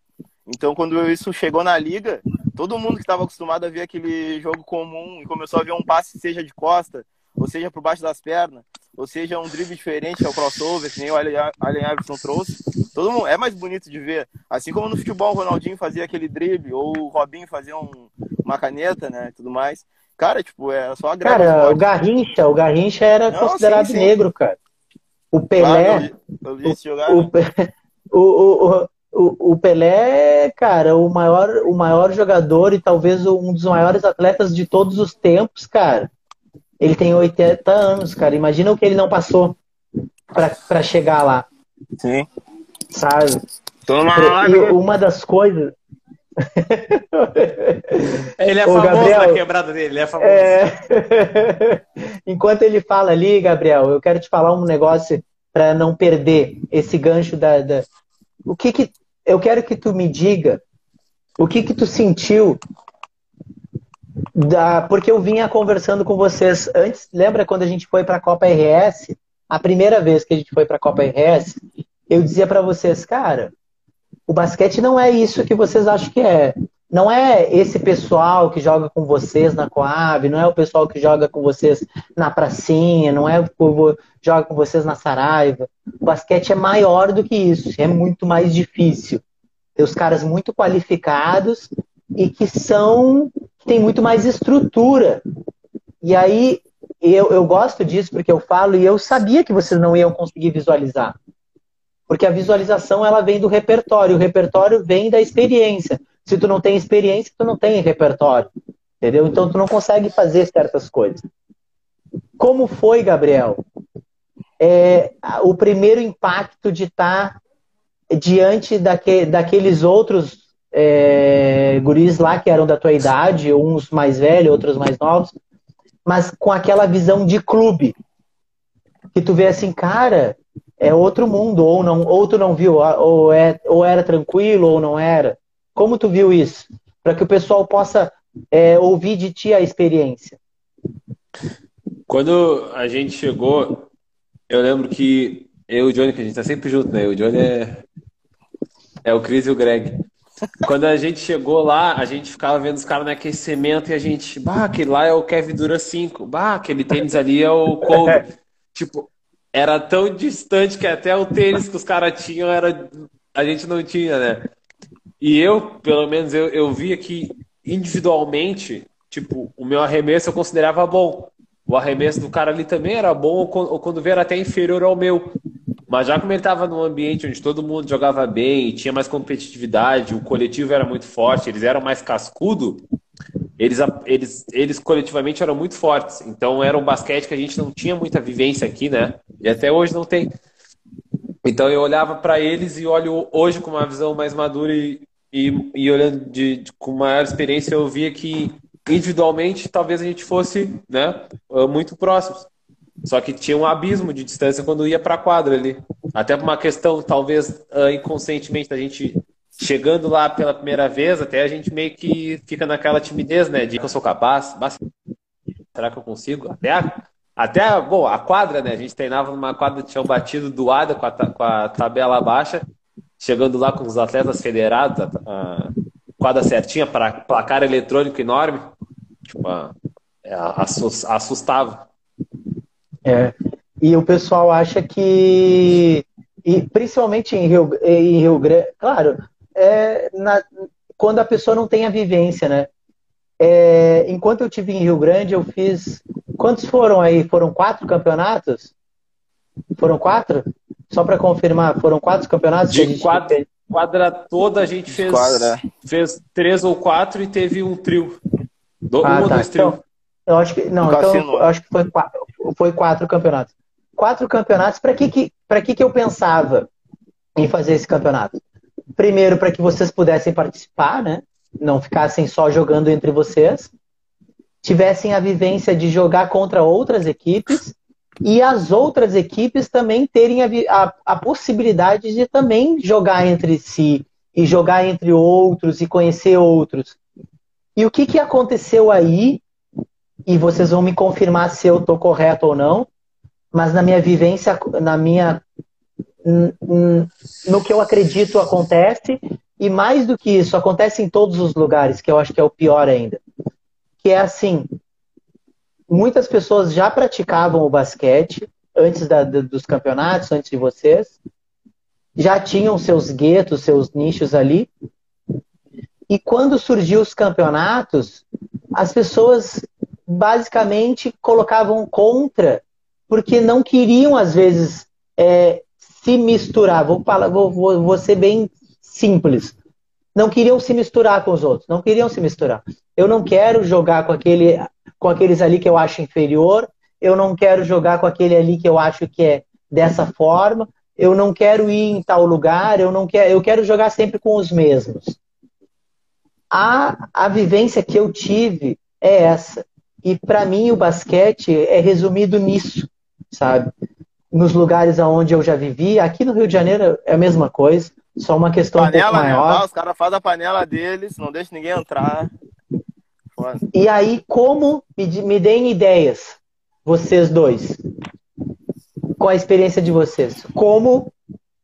Então, quando isso chegou na liga, todo mundo que estava acostumado a ver aquele jogo comum e começou a ver um passe, seja de costa, ou seja por baixo das pernas, ou seja, um drible diferente, é o crossover, que nem o Allen Iverson trouxe. Todo mundo é mais bonito de ver. Assim como no futebol o Ronaldinho fazia aquele drible, ou o Robinho fazia um, uma caneta, né, tudo mais. Cara, tipo, é só a Cara, o Garrincha, o Garrincha era Não, considerado sim, sim. negro, cara. O Pelé. Claro, eu jogar, o, né? o, o, o, o, Pelé, cara, o maior, o maior jogador e talvez um dos maiores atletas de todos os tempos, cara. Ele tem 80 anos, cara. Imagina o que ele não passou para chegar lá. Sim. Sabe? E uma das coisas. ele é Ô, famoso Gabriel, na quebrada dele, ele é famoso. É... Enquanto ele fala ali, Gabriel, eu quero te falar um negócio para não perder esse gancho da, da, O que que. Eu quero que tu me diga O que que tu sentiu da, porque eu vinha conversando com vocês antes, lembra quando a gente foi para a Copa RS? A primeira vez que a gente foi para a Copa RS, eu dizia para vocês, cara, o basquete não é isso que vocês acham que é. Não é esse pessoal que joga com vocês na Coab, não é o pessoal que joga com vocês na pracinha, não é o que joga com vocês na Saraiva. O basquete é maior do que isso, é muito mais difícil. Tem os caras muito qualificados e que são tem muito mais estrutura. E aí eu, eu gosto disso porque eu falo e eu sabia que vocês não iam conseguir visualizar. Porque a visualização ela vem do repertório, o repertório vem da experiência. Se tu não tem experiência, tu não tem repertório. Entendeu? Então tu não consegue fazer certas coisas. Como foi, Gabriel? É, o primeiro impacto de estar diante daque, daqueles outros é, guris lá que eram da tua idade, uns mais velhos, outros mais novos, mas com aquela visão de clube. Que tu vê assim, cara, é outro mundo, ou não, ou tu não viu, ou, é, ou era tranquilo, ou não era. Como tu viu isso? Para que o pessoal possa é, ouvir de ti a experiência. Quando a gente chegou, eu lembro que eu e o Johnny, que a gente tá sempre junto, né? O Johnny é, é o Chris e o Greg. Quando a gente chegou lá, a gente ficava vendo os caras no aquecimento e a gente, bah, aquele lá é o Kevin Dura 5, bah, aquele tênis ali é o Kobe. tipo, era tão distante que até o tênis que os caras tinham era a gente não tinha, né? E eu, pelo menos, eu, eu via que individualmente, tipo, o meu arremesso eu considerava bom. O arremesso do cara ali também era bom, ou quando veio era até inferior ao meu. Mas já como ele estava num ambiente onde todo mundo jogava bem, tinha mais competitividade, o coletivo era muito forte, eles eram mais cascudo, eles, eles, eles coletivamente eram muito fortes. Então era um basquete que a gente não tinha muita vivência aqui, né? E até hoje não tem. Então eu olhava para eles e olho hoje com uma visão mais madura e, e, e olhando de, de, com maior experiência, eu via que individualmente talvez a gente fosse né, muito próximos. Só que tinha um abismo de distância quando ia para a quadra ali. Até por uma questão, talvez uh, inconscientemente, da gente chegando lá pela primeira vez, até a gente meio que fica naquela timidez, né? De que eu sou capaz, será que eu consigo? Até a, até bom, a quadra, né? A gente treinava numa quadra de chão batido doada com a, com a tabela baixa, chegando lá com os atletas federados, a, a quadra certinha, para placar eletrônico enorme. Tipo, a, assustava. É. E o pessoal acha que, e principalmente em Rio, em Rio Grande, claro, é na, quando a pessoa não tem a vivência, né? É, enquanto eu tive em Rio Grande, eu fiz. Quantos foram aí? Foram quatro campeonatos? Foram quatro? Só para confirmar, foram quatro campeonatos? De que a gente quadra, quadra toda a gente fez, fez três ou quatro e teve um trio. Do, ah, um tá. ou dois trio. Então, eu acho que não, então acho que foi quatro, foi quatro campeonatos. Quatro campeonatos. Para que que para que que eu pensava em fazer esse campeonato? Primeiro para que vocês pudessem participar, né? Não ficassem só jogando entre vocês, tivessem a vivência de jogar contra outras equipes e as outras equipes também terem a, a, a possibilidade de também jogar entre si e jogar entre outros e conhecer outros. E o que, que aconteceu aí e vocês vão me confirmar se eu estou correto ou não, mas na minha vivência, na minha no que eu acredito acontece e mais do que isso acontece em todos os lugares, que eu acho que é o pior ainda. Que é assim, muitas pessoas já praticavam o basquete antes da, dos campeonatos, antes de vocês, já tinham seus guetos, seus nichos ali. E quando surgiu os campeonatos, as pessoas basicamente colocavam contra, porque não queriam, às vezes, é, se misturar. Vou, falar, vou, vou, vou ser bem simples. Não queriam se misturar com os outros, não queriam se misturar. Eu não quero jogar com, aquele, com aqueles ali que eu acho inferior, eu não quero jogar com aquele ali que eu acho que é dessa forma, eu não quero ir em tal lugar, eu não quero, eu quero jogar sempre com os mesmos. A, a vivência que eu tive é essa. E para mim o basquete é resumido nisso, sabe? Nos lugares aonde eu já vivi, aqui no Rio de Janeiro é a mesma coisa. Só uma questão panela, um pouco né? maior. Ah, os caras fazem a panela deles, não deixa ninguém entrar. Foda. E aí, como me, me deem ideias, vocês dois, com a experiência de vocês, como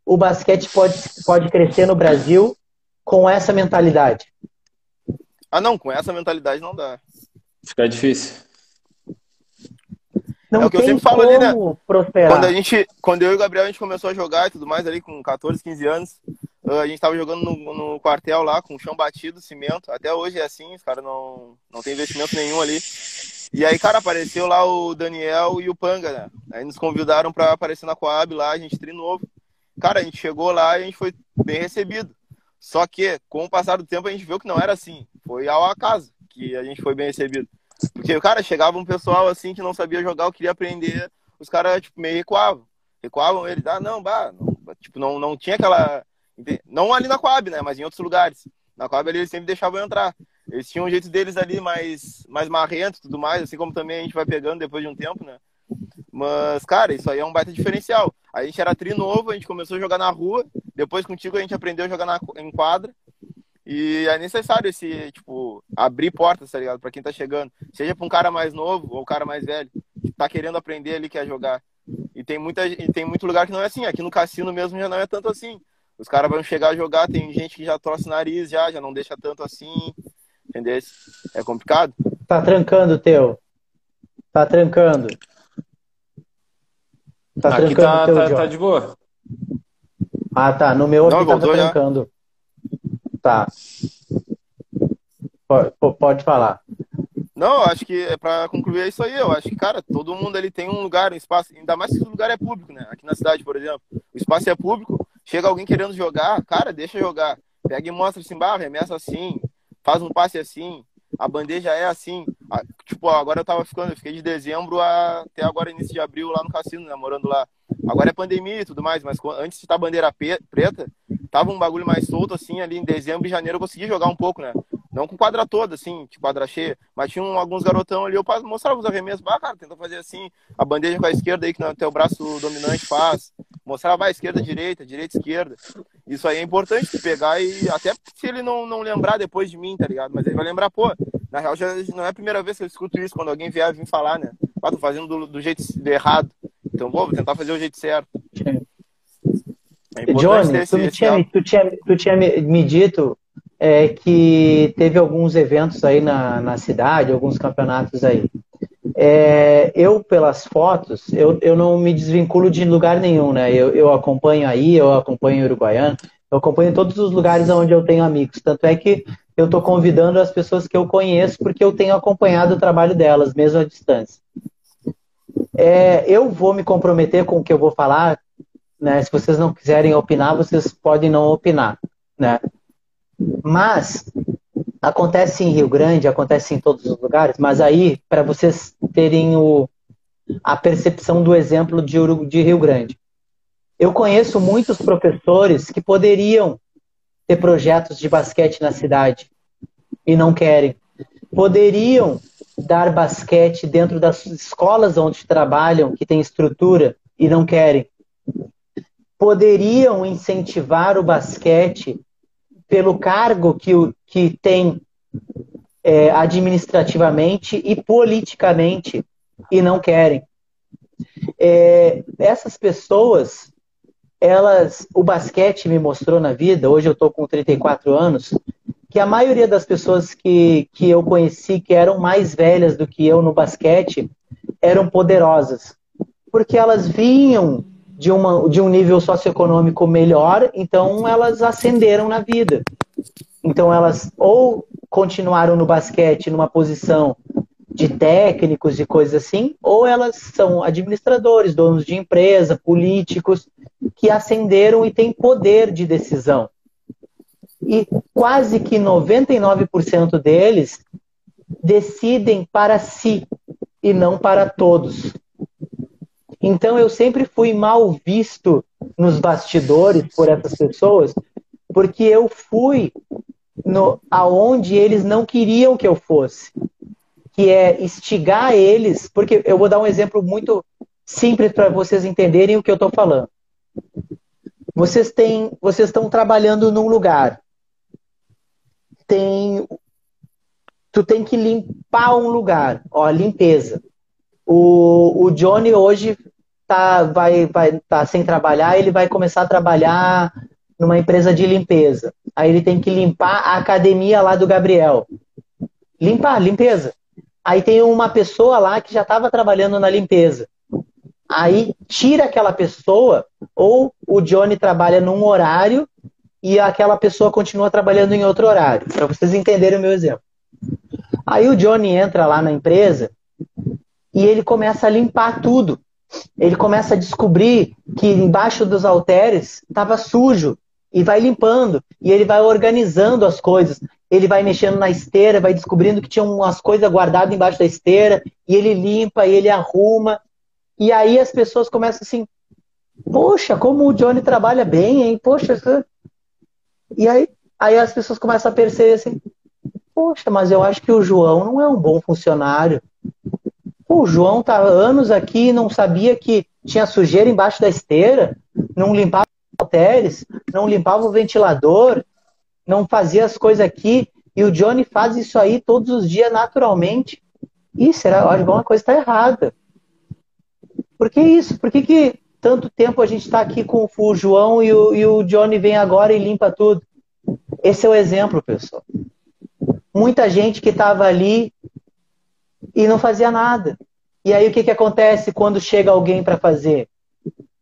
o basquete pode, pode crescer no Brasil com essa mentalidade? Ah, não, com essa mentalidade não dá. Fica difícil. Não É o que eu tem sempre falo como ali, né? prosperar. Quando a gente, quando eu e o Gabriel a gente começou a jogar e tudo mais ali com 14, 15 anos, ah, a gente tava jogando no, no quartel lá com chão batido, cimento. Até hoje é assim, os caras não, não tem investimento nenhum ali. E aí, cara, apareceu lá o Daniel e o Panga, né? Aí nos convidaram pra aparecer na Coab lá, a gente treinou. Cara, a gente chegou lá e a gente foi bem recebido. Só que, com o passar do tempo, a gente viu que não era assim. Foi ao acaso que a gente foi bem recebido. Porque, cara, chegava um pessoal assim que não sabia jogar, eu queria aprender, os caras, tipo, meio recuavam. Recuavam eles, ah, não, bah, não, tipo, não, não tinha aquela. Não ali na Coab, né? Mas em outros lugares. Na Coab ali eles sempre deixavam eu entrar. Eles tinham um jeito deles ali mais, mais marrento e tudo mais, assim como também a gente vai pegando depois de um tempo, né? Mas, cara, isso aí é um baita diferencial. A gente era tri novo, a gente começou a jogar na rua, depois contigo a gente aprendeu a jogar na, em quadra. E é necessário esse, tipo, abrir portas, tá ligado? Pra quem tá chegando. Seja pra um cara mais novo ou um cara mais velho, que tá querendo aprender ali, quer jogar. E tem, muita, e tem muito lugar que não é assim. Aqui no cassino mesmo já não é tanto assim. Os caras vão chegar a jogar, tem gente que já torce o nariz, já, já não deixa tanto assim. Entendeu? É complicado. Tá trancando teu. Tá trancando. Tá Aqui trancando tá, teu, tá, tá de boa. Ah, tá. No meu Não, aqui tava voltou já. Tá. Pode, pode falar. Não, acho que é pra concluir é isso aí. Eu acho que, cara, todo mundo ali tem um lugar, um espaço. Ainda mais se o lugar é público, né? Aqui na cidade, por exemplo. O espaço é público, chega alguém querendo jogar, cara, deixa jogar. Pega e mostra assim, bah, remessa assim, faz um passe assim, a bandeja é assim. Ah, Tipo, agora eu tava ficando, eu fiquei de dezembro a- até agora, início de abril, lá no cassino, né? Morando lá. Agora é pandemia e tudo mais, mas antes de estar bandeira pe- preta, tava um bagulho mais solto, assim, ali em dezembro e janeiro eu consegui jogar um pouco, né? Não com quadra toda, assim, de quadra cheia, mas tinha um- alguns garotão ali, eu mostrava os arremessos, bah, cara, tenta fazer assim, a bandeja com a esquerda aí, que não- teu braço dominante faz, mostrava a esquerda, direita, direita, esquerda. Isso aí é importante, pegar e até se ele não, não lembrar depois de mim, tá ligado? Mas ele vai lembrar, pô, na real já não é a primeira vez que eu escuto isso, quando alguém vier vir falar, né? Ah, tô fazendo do, do jeito errado. Então, pô, vou tentar fazer o jeito certo. É Johnny, tu, me tinha, tu, tinha, tu tinha me me dito é, que teve alguns eventos aí na, na cidade, alguns campeonatos aí. É, eu, pelas fotos, eu, eu não me desvinculo de lugar nenhum, né? Eu, eu acompanho aí, eu acompanho o Uruguaiano, eu acompanho todos os lugares onde eu tenho amigos. Tanto é que eu estou convidando as pessoas que eu conheço porque eu tenho acompanhado o trabalho delas, mesmo à distância. É, eu vou me comprometer com o que eu vou falar, né? Se vocês não quiserem opinar, vocês podem não opinar, né? Mas acontece em Rio Grande, acontece em todos os lugares, mas aí para vocês terem o, a percepção do exemplo de, de Rio Grande. Eu conheço muitos professores que poderiam ter projetos de basquete na cidade e não querem. Poderiam dar basquete dentro das escolas onde trabalham, que tem estrutura, e não querem. Poderiam incentivar o basquete pelo cargo que, o- que tem é, administrativamente e politicamente e não querem. É, essas pessoas, elas, o basquete me mostrou na vida, hoje eu estou com 34 anos, que a maioria das pessoas que, que eu conheci, que eram mais velhas do que eu no basquete, eram poderosas. Porque elas vinham de, uma, de um nível socioeconômico melhor, então elas ascenderam na vida. Então elas ou continuaram no basquete numa posição de técnicos e coisas assim, ou elas são administradores, donos de empresa, políticos, que ascenderam e têm poder de decisão. E quase que 99% deles decidem para si e não para todos. Então eu sempre fui mal visto nos bastidores por essas pessoas, porque eu fui no, aonde eles não queriam que eu fosse, que é instigar eles, porque eu vou dar um exemplo muito simples para vocês entenderem o que eu estou falando. vocês têm, vocês estão trabalhando num lugar. Tem tu tem que limpar um lugar, ó, limpeza. O, o Johnny hoje tá vai vai tá sem trabalhar, ele vai começar a trabalhar numa empresa de limpeza. Aí ele tem que limpar a academia lá do Gabriel. Limpar, limpeza. Aí tem uma pessoa lá que já estava trabalhando na limpeza. Aí tira aquela pessoa, ou o Johnny trabalha num horário e aquela pessoa continua trabalhando em outro horário, para vocês entenderem o meu exemplo. Aí o Johnny entra lá na empresa e ele começa a limpar tudo. Ele começa a descobrir que embaixo dos halteres estava sujo e vai limpando e ele vai organizando as coisas. Ele vai mexendo na esteira, vai descobrindo que tinha umas coisas guardadas embaixo da esteira e ele limpa e ele arruma. E aí as pessoas começam assim: Poxa, como o Johnny trabalha bem, hein? Poxa. E aí, aí as pessoas começam a perceber assim: Poxa, mas eu acho que o João não é um bom funcionário. O João tá anos aqui e não sabia que tinha sujeira embaixo da esteira, não limpava os halteres, não limpava o ventilador, não fazia as coisas aqui. E o Johnny faz isso aí todos os dias naturalmente. E será? que alguma coisa está errada. Por que isso? Por que, que tanto tempo a gente está aqui com o João e o, e o Johnny vem agora e limpa tudo? Esse é o exemplo, pessoal muita gente que estava ali e não fazia nada. E aí o que, que acontece quando chega alguém para fazer?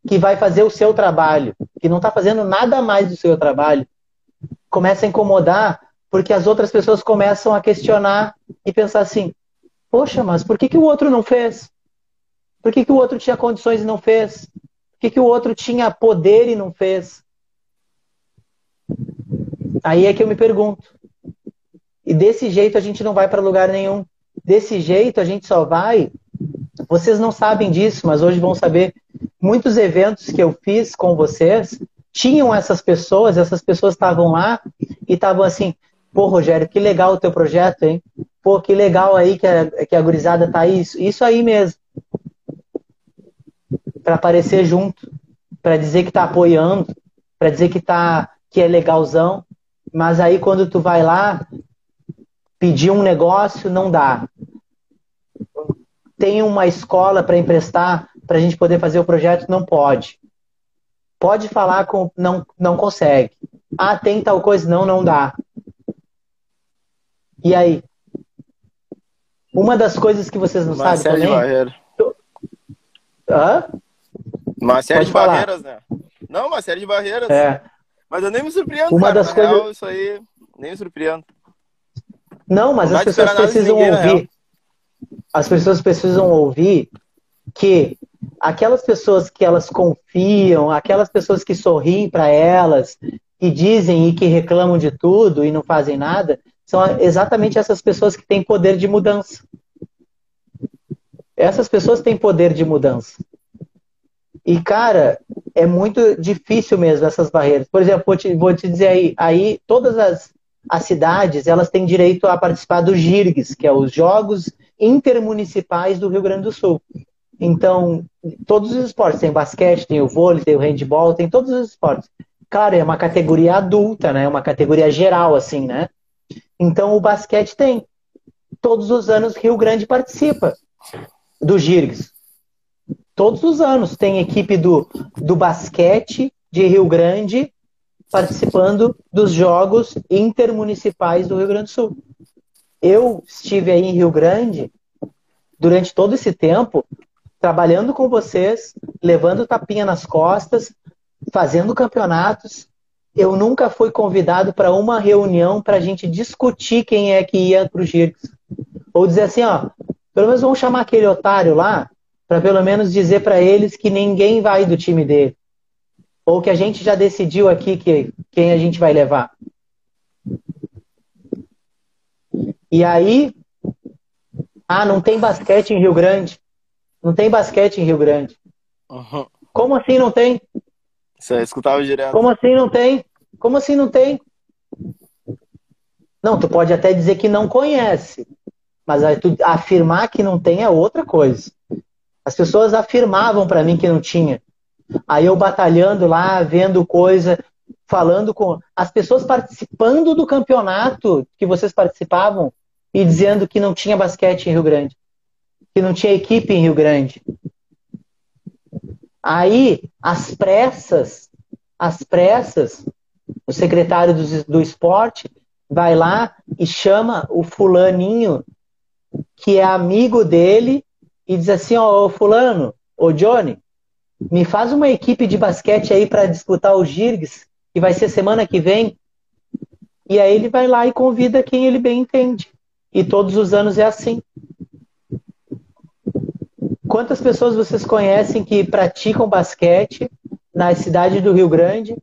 Que vai fazer o seu trabalho, que não está fazendo nada mais do seu trabalho, começa a incomodar porque as outras pessoas começam a questionar e pensar assim: poxa, mas por que, que o outro não fez? Por que, que o outro tinha condições e não fez? Por que, que o outro tinha poder e não fez? Aí é que eu me pergunto: e desse jeito a gente não vai para lugar nenhum. Desse jeito a gente só vai. Vocês não sabem disso, mas hoje vão saber. Muitos eventos que eu fiz com vocês tinham essas pessoas, essas pessoas estavam lá e estavam assim: pô, Rogério, que legal o teu projeto, hein? Pô, que legal aí que a, que a gurizada tá. Isso, isso aí mesmo. Para aparecer junto, para dizer que tá apoiando, para dizer que tá que é legalzão. Mas aí quando tu vai lá, Pedir um negócio não dá. Tem uma escola para emprestar para a gente poder fazer o projeto? Não pode. Pode falar com. Não, não consegue. Ah, tem tal coisa? Não, não dá. E aí? Uma das coisas que vocês não uma sabem série também. De barreiras. Hã? Uma série Pode de falar. barreiras, né? Não, uma série de barreiras. É. Mas eu nem me surpreendo, uma cara. Das coisas... Real, isso aí nem me surpreendo. Não, mas não as pessoas precisam ninguém, ouvir. As pessoas precisam ouvir que aquelas pessoas que elas confiam, aquelas pessoas que sorriem para elas, que dizem e que reclamam de tudo e não fazem nada, são exatamente essas pessoas que têm poder de mudança. Essas pessoas têm poder de mudança. E, cara, é muito difícil mesmo essas barreiras. Por exemplo, vou te, vou te dizer aí, aí todas as, as cidades elas têm direito a participar dos GIRGs, que é os Jogos Intermunicipais do Rio Grande do Sul. Então, todos os esportes, tem basquete, tem o vôlei, tem o handball, tem todos os esportes. Claro, é uma categoria adulta, né? Uma categoria geral, assim, né? Então, o basquete tem. Todos os anos, Rio Grande participa do GIRGs. Todos os anos tem equipe do, do basquete de Rio Grande participando dos Jogos Intermunicipais do Rio Grande do Sul. Eu estive aí em Rio Grande durante todo esse tempo, trabalhando com vocês, levando tapinha nas costas, fazendo campeonatos. Eu nunca fui convidado para uma reunião para a gente discutir quem é que ia para o GIRCS. Ou dizer assim, ó, pelo menos vamos chamar aquele otário lá, para pelo menos dizer para eles que ninguém vai do time dele. Ou que a gente já decidiu aqui que, quem a gente vai levar? E aí, ah, não tem basquete em Rio Grande. Não tem basquete em Rio Grande. Uhum. Como assim não tem? Você escutava direto. Como assim não tem? Como assim não tem? Não, tu pode até dizer que não conhece, mas afirmar que não tem é outra coisa. As pessoas afirmavam para mim que não tinha. Aí eu batalhando lá, vendo coisa, falando com as pessoas participando do campeonato que vocês participavam e dizendo que não tinha basquete em Rio Grande, que não tinha equipe em Rio Grande. Aí, às pressas, às pressas, o secretário do, do esporte vai lá e chama o fulaninho que é amigo dele e diz assim, ó, oh, fulano, ô Johnny, me faz uma equipe de basquete aí para disputar o Girgs, que vai ser semana que vem. E aí ele vai lá e convida quem ele bem entende. E todos os anos é assim. Quantas pessoas vocês conhecem que praticam basquete na cidade do Rio Grande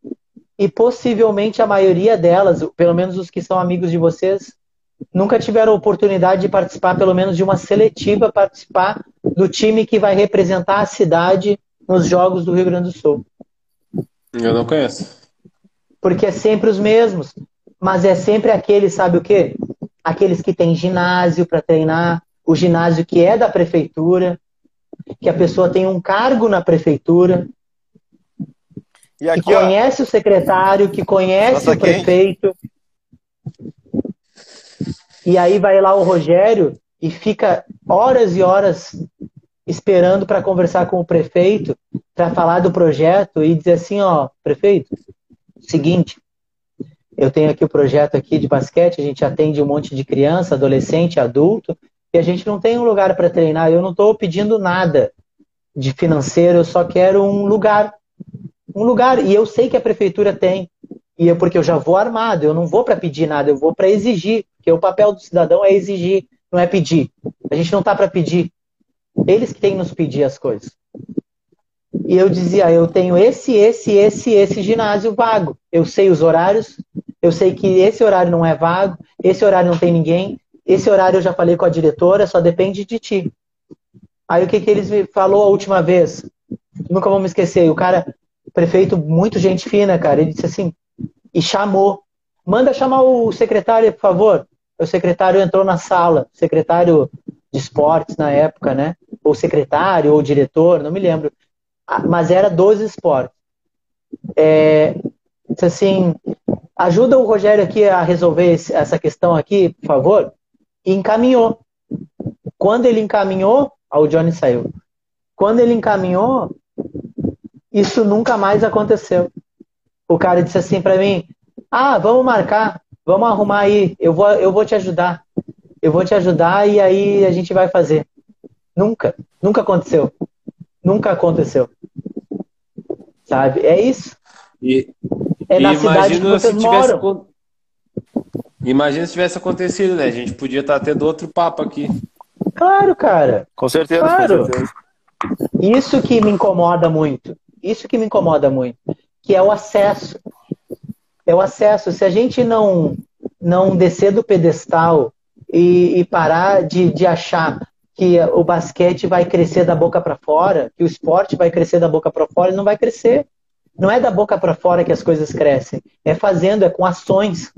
e possivelmente a maioria delas, pelo menos os que são amigos de vocês, nunca tiveram oportunidade de participar, pelo menos de uma seletiva, participar do time que vai representar a cidade nos Jogos do Rio Grande do Sul. Eu não conheço. Porque é sempre os mesmos. Mas é sempre aqueles, sabe o quê? Aqueles que têm ginásio para treinar, o ginásio que é da prefeitura, que a pessoa tem um cargo na prefeitura, e aqui, que conhece ó, o secretário, que conhece o prefeito. E aí vai lá o Rogério e fica horas e horas esperando para conversar com o prefeito, para falar do projeto e dizer assim, ó, prefeito, seguinte, eu tenho aqui o projeto aqui de basquete, a gente atende um monte de criança, adolescente, adulto, e a gente não tem um lugar para treinar. Eu não estou pedindo nada de financeiro, eu só quero um lugar um lugar. E eu sei que a prefeitura tem. E é porque eu já vou armado, eu não vou para pedir nada, eu vou para exigir. Porque o papel do cidadão é exigir, não é pedir. A gente não está para pedir. Eles que têm que nos pedir as coisas. E eu dizia, eu tenho esse, esse, esse, esse ginásio vago. Eu sei os horários, eu sei que esse horário não é vago, esse horário não tem ninguém, esse horário eu já falei com a diretora, só depende de ti. Aí o que, que eles me falou a última vez? Nunca vou me esquecer. O cara, prefeito, muito gente fina, cara. Ele disse assim, e chamou. Manda chamar o secretário, por favor. O secretário entrou na sala, secretário de esportes na época, né? Ou secretário, ou diretor, não me lembro. Ah, mas era dos esportes. É, disse assim, ajuda o Rogério aqui a resolver essa questão aqui, por favor. E encaminhou. Quando ele encaminhou, o Johnny saiu. Quando ele encaminhou, isso nunca mais aconteceu. O cara disse assim para mim: Ah, vamos marcar, vamos arrumar aí, eu vou, eu vou te ajudar. Eu vou te ajudar e aí a gente vai fazer. Nunca, nunca aconteceu. Nunca aconteceu. Sabe? É isso. E, é na cidade que vocês se tivesse, moram. Imagina se tivesse acontecido, né? A gente podia estar tá tendo outro papo aqui. Claro, cara. Com certeza, claro. com certeza. Isso que me incomoda muito. Isso que me incomoda muito, que é o acesso. É o acesso. Se a gente não não descer do pedestal e, e parar de, de achar que o basquete vai crescer da boca para fora, que o esporte vai crescer da boca para fora, ele não vai crescer. Não é da boca para fora que as coisas crescem, é fazendo, é com ações,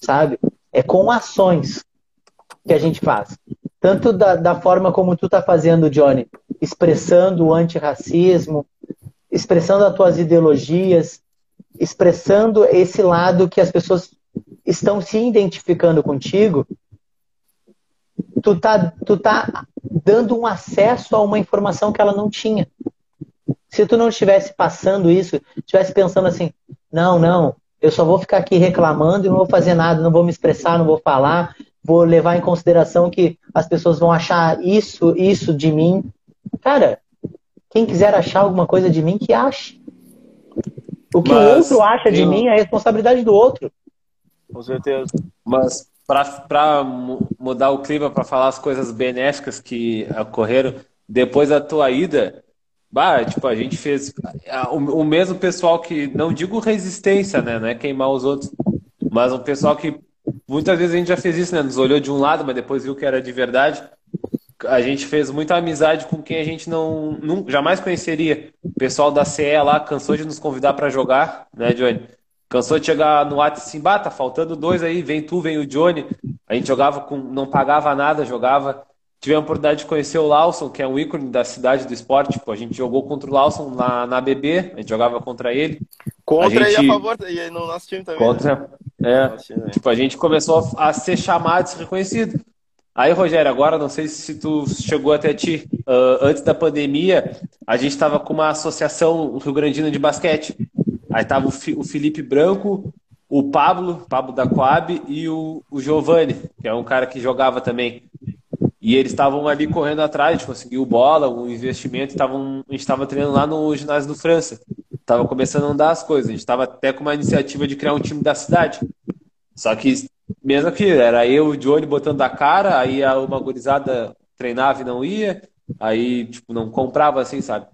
sabe? É com ações que a gente faz. Tanto da, da forma como tu tá fazendo, Johnny, expressando o antirracismo, expressando as tuas ideologias, expressando esse lado que as pessoas estão se identificando contigo, tu tá, tu tá dando um acesso a uma informação que ela não tinha. Se tu não estivesse passando isso, estivesse pensando assim, não, não, eu só vou ficar aqui reclamando e não vou fazer nada, não vou me expressar, não vou falar, vou levar em consideração que as pessoas vão achar isso, isso de mim. Cara, quem quiser achar alguma coisa de mim, que ache. O que Mas, o outro acha de mim é responsabilidade do outro. Com certeza. Mas para mudar o clima, para falar as coisas benéficas que ocorreram depois da tua ida, bah, tipo, a gente fez o, mesmo pessoal que, não digo resistência, né, não é queimar os outros, mas um pessoal que muitas vezes a gente já fez isso, né, nos olhou de um lado, mas depois viu que era de verdade a gente fez muita amizade com quem a gente não, não jamais conheceria. O pessoal da CE lá cansou de nos convidar para jogar, né, Johnny? Cansou de chegar no WhatsApp assim, bah, tá faltando dois aí, vem tu, vem o Johnny. A gente jogava com, não pagava nada, jogava. tive a oportunidade de conhecer o Lawson, que é um ícone da cidade do esporte. A gente jogou contra o Lawson na, na BB, a gente jogava contra ele. Contra a gente... e a favor, e no nosso time também. Contra, né? é. Time, tipo, a gente começou a ser chamado, a ser reconhecido. Aí, Rogério, agora não sei se tu chegou até ti. Uh, antes da pandemia, a gente estava com uma associação Rio Grandina de basquete. Aí tava o, o Felipe Branco, o Pablo, Pablo da Coab, e o, o Giovanni, que é um cara que jogava também. E eles estavam ali correndo atrás, conseguiu bola, um investimento, tavam, a gente estava treinando lá no ginásio do França. Tava começando a andar as coisas. A gente estava até com uma iniciativa de criar um time da cidade. Só que mesmo que era eu e o Johnny botando a cara, aí uma gurizada treinava e não ia, aí, tipo, não comprava assim, sabe?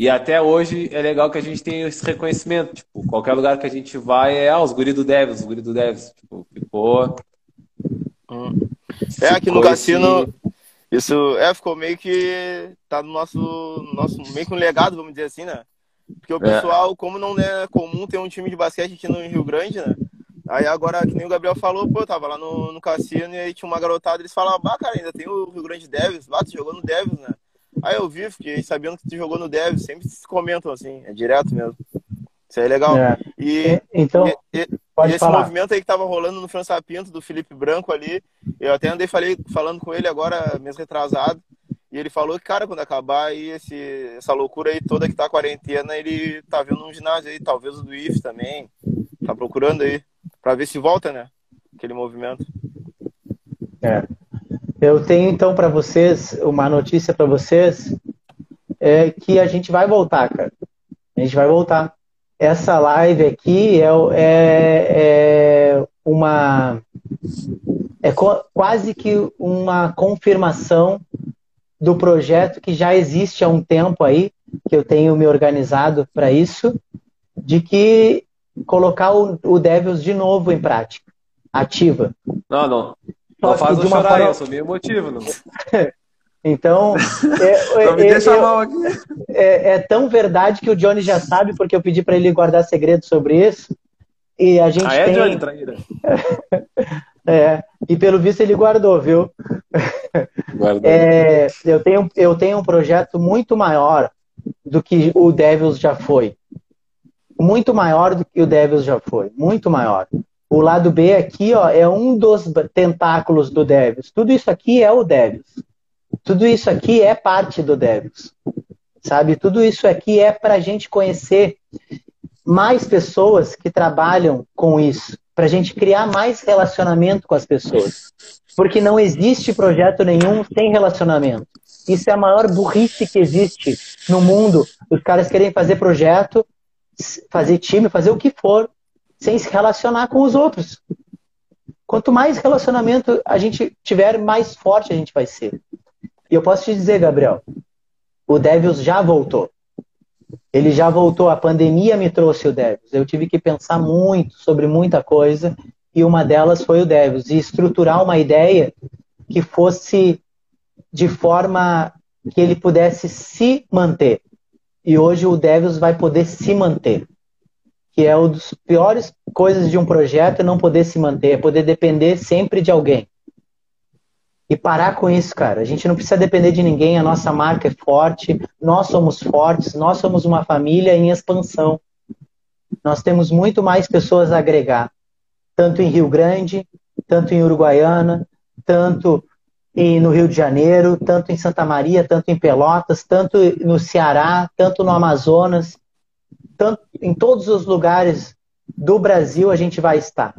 E até hoje é legal que a gente tenha esse reconhecimento. Tipo, qualquer lugar que a gente vai é, ah, os guri do Devils, os guri do Devils. Tipo, ficou. É, aqui no cassino, isso é, ficou meio que. tá no nosso, nosso. meio que um legado, vamos dizer assim, né? Porque o é. pessoal, é. como não é comum ter um time de basquete aqui no Rio Grande, né? Aí agora, que nem o Gabriel falou, pô, eu tava lá no, no cassino e aí tinha uma garotada, eles falavam, bah, cara, ainda tem o Rio Grande Devils, bah, tu jogou no Devils, né? Aí eu vi, fiquei sabendo que tu jogou no Devils, sempre se comentam assim, é direto mesmo. Isso aí é legal. É. E, então, e, e, esse falar. movimento aí que tava rolando no França Pinto, do Felipe Branco ali, eu até andei falei, falando com ele agora, mês retrasado, e ele falou que, cara, quando acabar aí esse, essa loucura aí toda que tá a quarentena, ele tá vendo um ginásio aí, talvez o do IF também, tá procurando aí para ver se volta, né? Aquele movimento. É. Eu tenho então para vocês uma notícia para vocês é que a gente vai voltar, cara. A gente vai voltar. Essa live aqui é, é, é uma é quase que uma confirmação do projeto que já existe há um tempo aí, que eu tenho me organizado para isso, de que colocar o, o Devils de novo em prática, ativa. Não, não. Não faz eu chorar, forma... eu sou meio emotivo. Não... então, é, não me é, deixa mal aqui. É, é, tão verdade que o Johnny já sabe, porque eu pedi para ele guardar segredo sobre isso. E a gente ah, é, tem... Johnny, traíra? é, e pelo visto ele guardou, viu? Guardou. É, eu, tenho, eu tenho um projeto muito maior do que o Devils já foi muito maior do que o Devils já foi, muito maior. O lado B aqui, ó, é um dos tentáculos do Devils. Tudo isso aqui é o Devils. Tudo isso aqui é parte do Devils. Sabe? Tudo isso aqui é para a gente conhecer mais pessoas que trabalham com isso, para a gente criar mais relacionamento com as pessoas. Porque não existe projeto nenhum sem relacionamento. Isso é a maior burrice que existe no mundo. Os caras querem fazer projeto fazer time, fazer o que for, sem se relacionar com os outros. Quanto mais relacionamento a gente tiver, mais forte a gente vai ser. E eu posso te dizer, Gabriel, o Devils já voltou. Ele já voltou. A pandemia me trouxe o Devils. Eu tive que pensar muito sobre muita coisa e uma delas foi o Devils. E estruturar uma ideia que fosse de forma que ele pudesse se manter e hoje o Devils vai poder se manter. Que é uma das piores coisas de um projeto é não poder se manter, é poder depender sempre de alguém. E parar com isso, cara. A gente não precisa depender de ninguém, a nossa marca é forte, nós somos fortes, nós somos uma família em expansão. Nós temos muito mais pessoas a agregar, tanto em Rio Grande, tanto em Uruguaiana, tanto e no Rio de Janeiro, tanto em Santa Maria, tanto em Pelotas, tanto no Ceará, tanto no Amazonas, tanto em todos os lugares do Brasil a gente vai estar.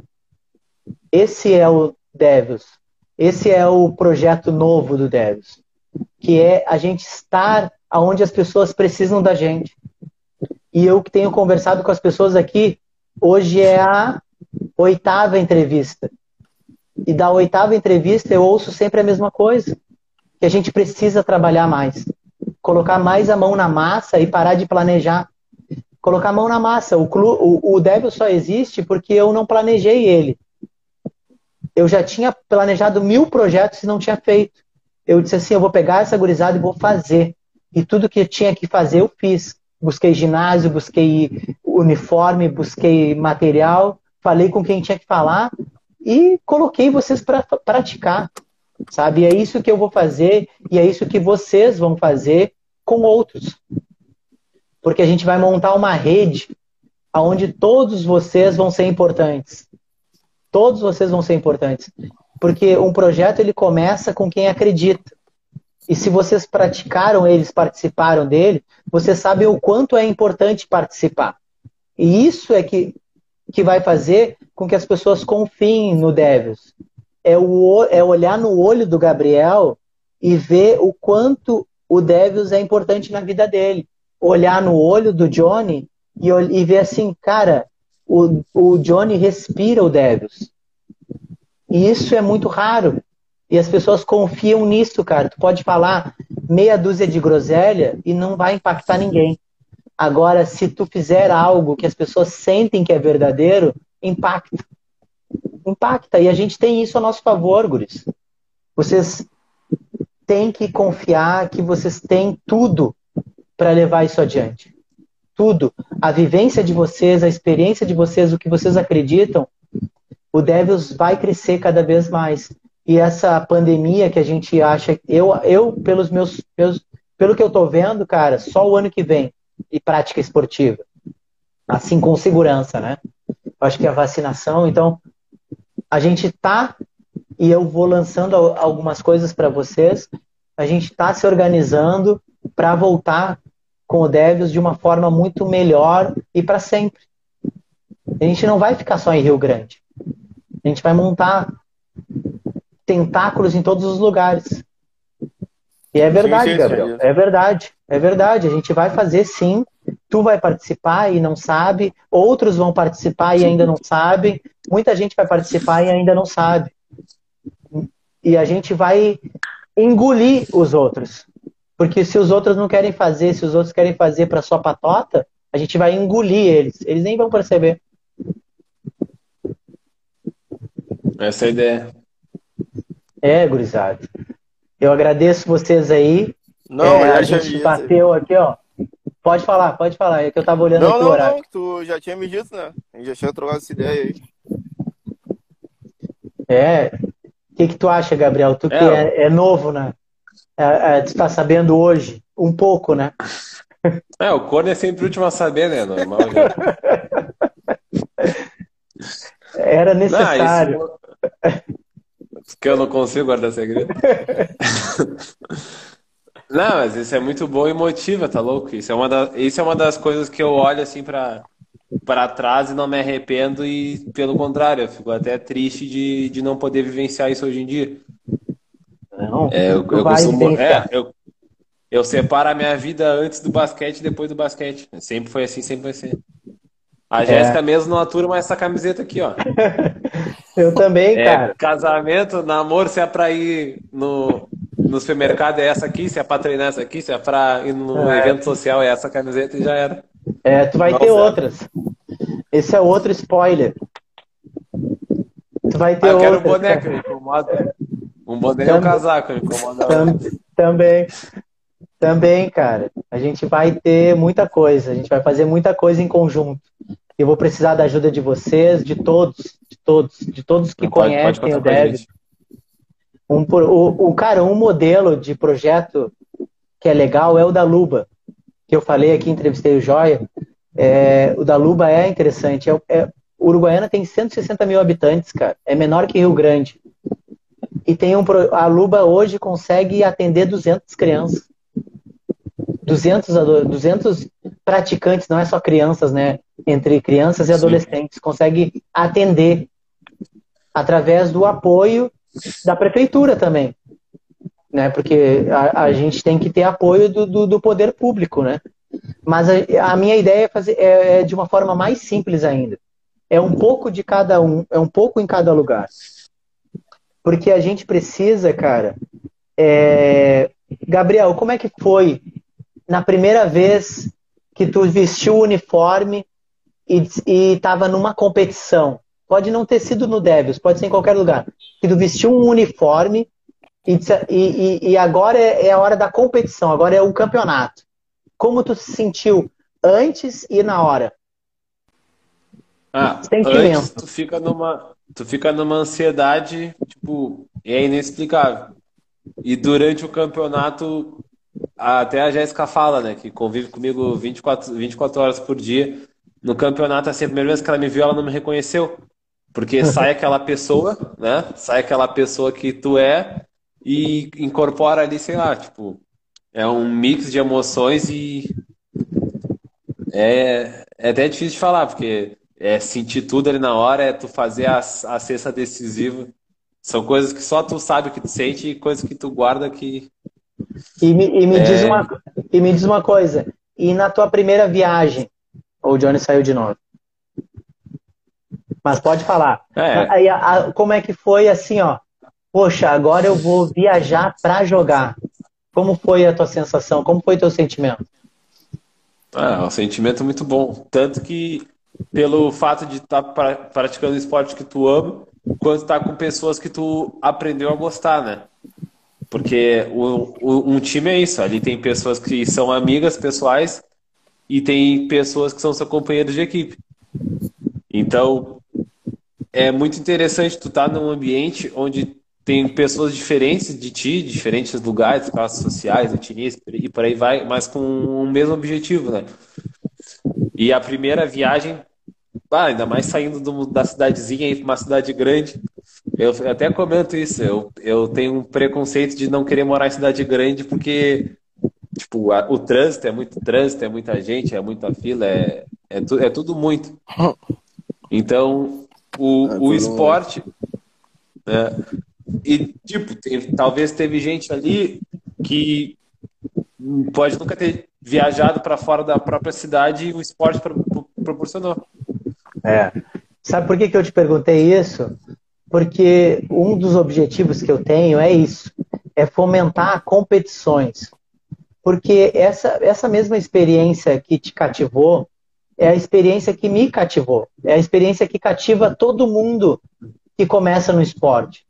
Esse é o Devils. Esse é o projeto novo do Devils, que é a gente estar aonde as pessoas precisam da gente. E eu que tenho conversado com as pessoas aqui, hoje é a oitava entrevista e da oitava entrevista eu ouço sempre a mesma coisa, que a gente precisa trabalhar mais, colocar mais a mão na massa e parar de planejar. Colocar a mão na massa. O, clu, o, o Devil só existe porque eu não planejei ele. Eu já tinha planejado mil projetos e não tinha feito. Eu disse assim, eu vou pegar essa gurizada e vou fazer. E tudo que eu tinha que fazer eu fiz. Busquei ginásio, busquei uniforme, busquei material, falei com quem tinha que falar e coloquei vocês para praticar. sabe? E é isso que eu vou fazer e é isso que vocês vão fazer com outros. Porque a gente vai montar uma rede onde todos vocês vão ser importantes. Todos vocês vão ser importantes. Porque um projeto ele começa com quem acredita. E se vocês praticaram eles, participaram dele, vocês sabem o quanto é importante participar. E isso é que, que vai fazer com que as pessoas confiem no Devils. É, o, é olhar no olho do Gabriel e ver o quanto o Devils é importante na vida dele. Olhar no olho do Johnny e, e ver assim, cara, o, o Johnny respira o Devils. E isso é muito raro. E as pessoas confiam nisso, cara. Tu pode falar meia dúzia de groselha e não vai impactar ninguém. Agora, se tu fizer algo que as pessoas sentem que é verdadeiro, impacta. Impacta. E a gente tem isso a nosso favor, guris. Vocês têm que confiar que vocês têm tudo para levar isso adiante. Tudo. A vivência de vocês, a experiência de vocês, o que vocês acreditam, o Devils vai crescer cada vez mais. E essa pandemia que a gente acha, eu, eu pelos meus, meus pelo que eu tô vendo, cara, só o ano que vem e prática esportiva. Assim com segurança, né? Eu acho que a vacinação, então a gente tá e eu vou lançando algumas coisas para vocês. A gente está se organizando para voltar com o Devils de uma forma muito melhor e para sempre. A gente não vai ficar só em Rio Grande. A gente vai montar tentáculos em todos os lugares. E é verdade, sim, sim, Gabriel. Sim. É verdade. É verdade. A gente vai fazer sim. Tu vai participar e não sabe. Outros vão participar e ainda não sabem. Muita gente vai participar e ainda não sabe. E a gente vai engolir os outros. Porque se os outros não querem fazer, se os outros querem fazer para sua patota, a gente vai engolir eles. Eles nem vão perceber. Essa é a ideia. É, gurizada. Eu agradeço vocês aí. Não, é, a gente bateu aqui, ó. Pode falar, pode falar. É que eu tava olhando não, aqui não, o horário. Não, tu já tinha me dito, né? A gente já tinha trocado essa ideia aí. É. O que, que tu acha, Gabriel? Tu que é, é, é novo, né? É, é, tu tá sabendo hoje um pouco, né? É, o corno é sempre o último a saber, né? Normal. Era necessário. Não, isso... Que eu não consigo guardar segredo. não, mas isso é muito bom e motiva, tá louco? Isso é uma, da, isso é uma das coisas que eu olho assim pra, pra trás e não me arrependo e, pelo contrário, eu fico até triste de, de não poder vivenciar isso hoje em dia. Não, é, eu, eu costumo. É, eu, eu separo a minha vida antes do basquete e depois do basquete. Sempre foi assim, sempre vai ser. A é. Jéssica mesmo não atura mais essa camiseta aqui, ó. Eu também, é, cara. Casamento, namoro, se é pra ir no, no supermercado é essa aqui, se é pra treinar essa aqui, se é pra ir no é. evento social é essa camiseta e já era. É, tu vai Nossa. ter outras. Esse é outro spoiler. Tu vai ter ah, eu quero outras, um boneco, incomoda. Um boneco é um casaco, incomoda. Tam, também. Também, cara. A gente vai ter muita coisa. A gente vai fazer muita coisa em conjunto. Eu vou precisar da ajuda de vocês, de todos, de todos, de todos que conhecem pode o Dev. Um, o, o, cara, um modelo de projeto que é legal é o da Luba, que eu falei aqui, entrevistei o Joia. É, o da Luba é interessante. É, é, Uruguaiana tem 160 mil habitantes, cara. É menor que Rio Grande. E tem um, a Luba hoje consegue atender 200 crianças. 200, 200 praticantes, não é só crianças, né? Entre crianças e adolescentes. Sim. Consegue atender através do apoio da prefeitura também. Né? Porque a, a gente tem que ter apoio do, do, do poder público, né? Mas a, a, minha ideia é fazer é, é de uma forma mais simples ainda. É um pouco de cada um, é um pouco em cada lugar. Porque a gente precisa, cara. É... Gabriel, como é que foi na primeira vez que tu vestiu o uniforme e estava numa competição? Pode não ter sido no Devils, pode ser em qualquer lugar. Que tu vestiu um uniforme e, e, e agora é, é a hora da competição, agora é o campeonato. Como tu se sentiu antes e na hora? Ah, antes tu fica numa tu fica numa ansiedade, tipo, é inexplicável. E durante o campeonato, até a Jéssica fala, né, que convive comigo 24, 24 horas por dia. No campeonato, assim, a primeira vez que ela me viu, ela não me reconheceu. Porque sai aquela pessoa, né? Sai aquela pessoa que tu é e incorpora ali, sei lá, tipo, é um mix de emoções e é, é até difícil de falar, porque é sentir tudo ali na hora, é tu fazer a, a cesta decisiva. São coisas que só tu sabe que tu sente e coisas que tu guarda que. E me, e me é... diz, uma, e me diz uma coisa, e na tua primeira viagem, ou o Johnny saiu de novo? Mas pode falar. É. Aí, a, a, como é que foi assim, ó? Poxa, agora eu vou viajar para jogar. Como foi a tua sensação? Como foi o teu sentimento? Ah, é um sentimento muito bom. Tanto que, pelo fato de estar tá praticando esporte que tu ama, quanto estar tá com pessoas que tu aprendeu a gostar, né? Porque o, o, um time é isso, ali tem pessoas que são amigas pessoais e tem pessoas que são seus companheiros de equipe. Então, é muito interessante tu estar tá num ambiente onde tem pessoas diferentes de ti, diferentes lugares, classes sociais, etnias e por aí vai, mas com o mesmo objetivo, né? E a primeira viagem, ah, ainda mais saindo do, da cidadezinha para uma cidade grande, eu até comento isso, eu, eu tenho um preconceito de não querer morar em cidade grande porque tipo, a, o trânsito é muito trânsito, é muita gente, é muita fila, é, é, tu, é tudo muito. Então, o, é o esporte. Né? E, tipo, tem, talvez teve gente ali que pode nunca ter viajado para fora da própria cidade e o esporte pro, pro, proporcionou. É. Sabe por que, que eu te perguntei isso? Porque um dos objetivos que eu tenho é isso: é fomentar competições. Porque essa, essa mesma experiência que te cativou é a experiência que me cativou. É a experiência que cativa todo mundo que começa no esporte.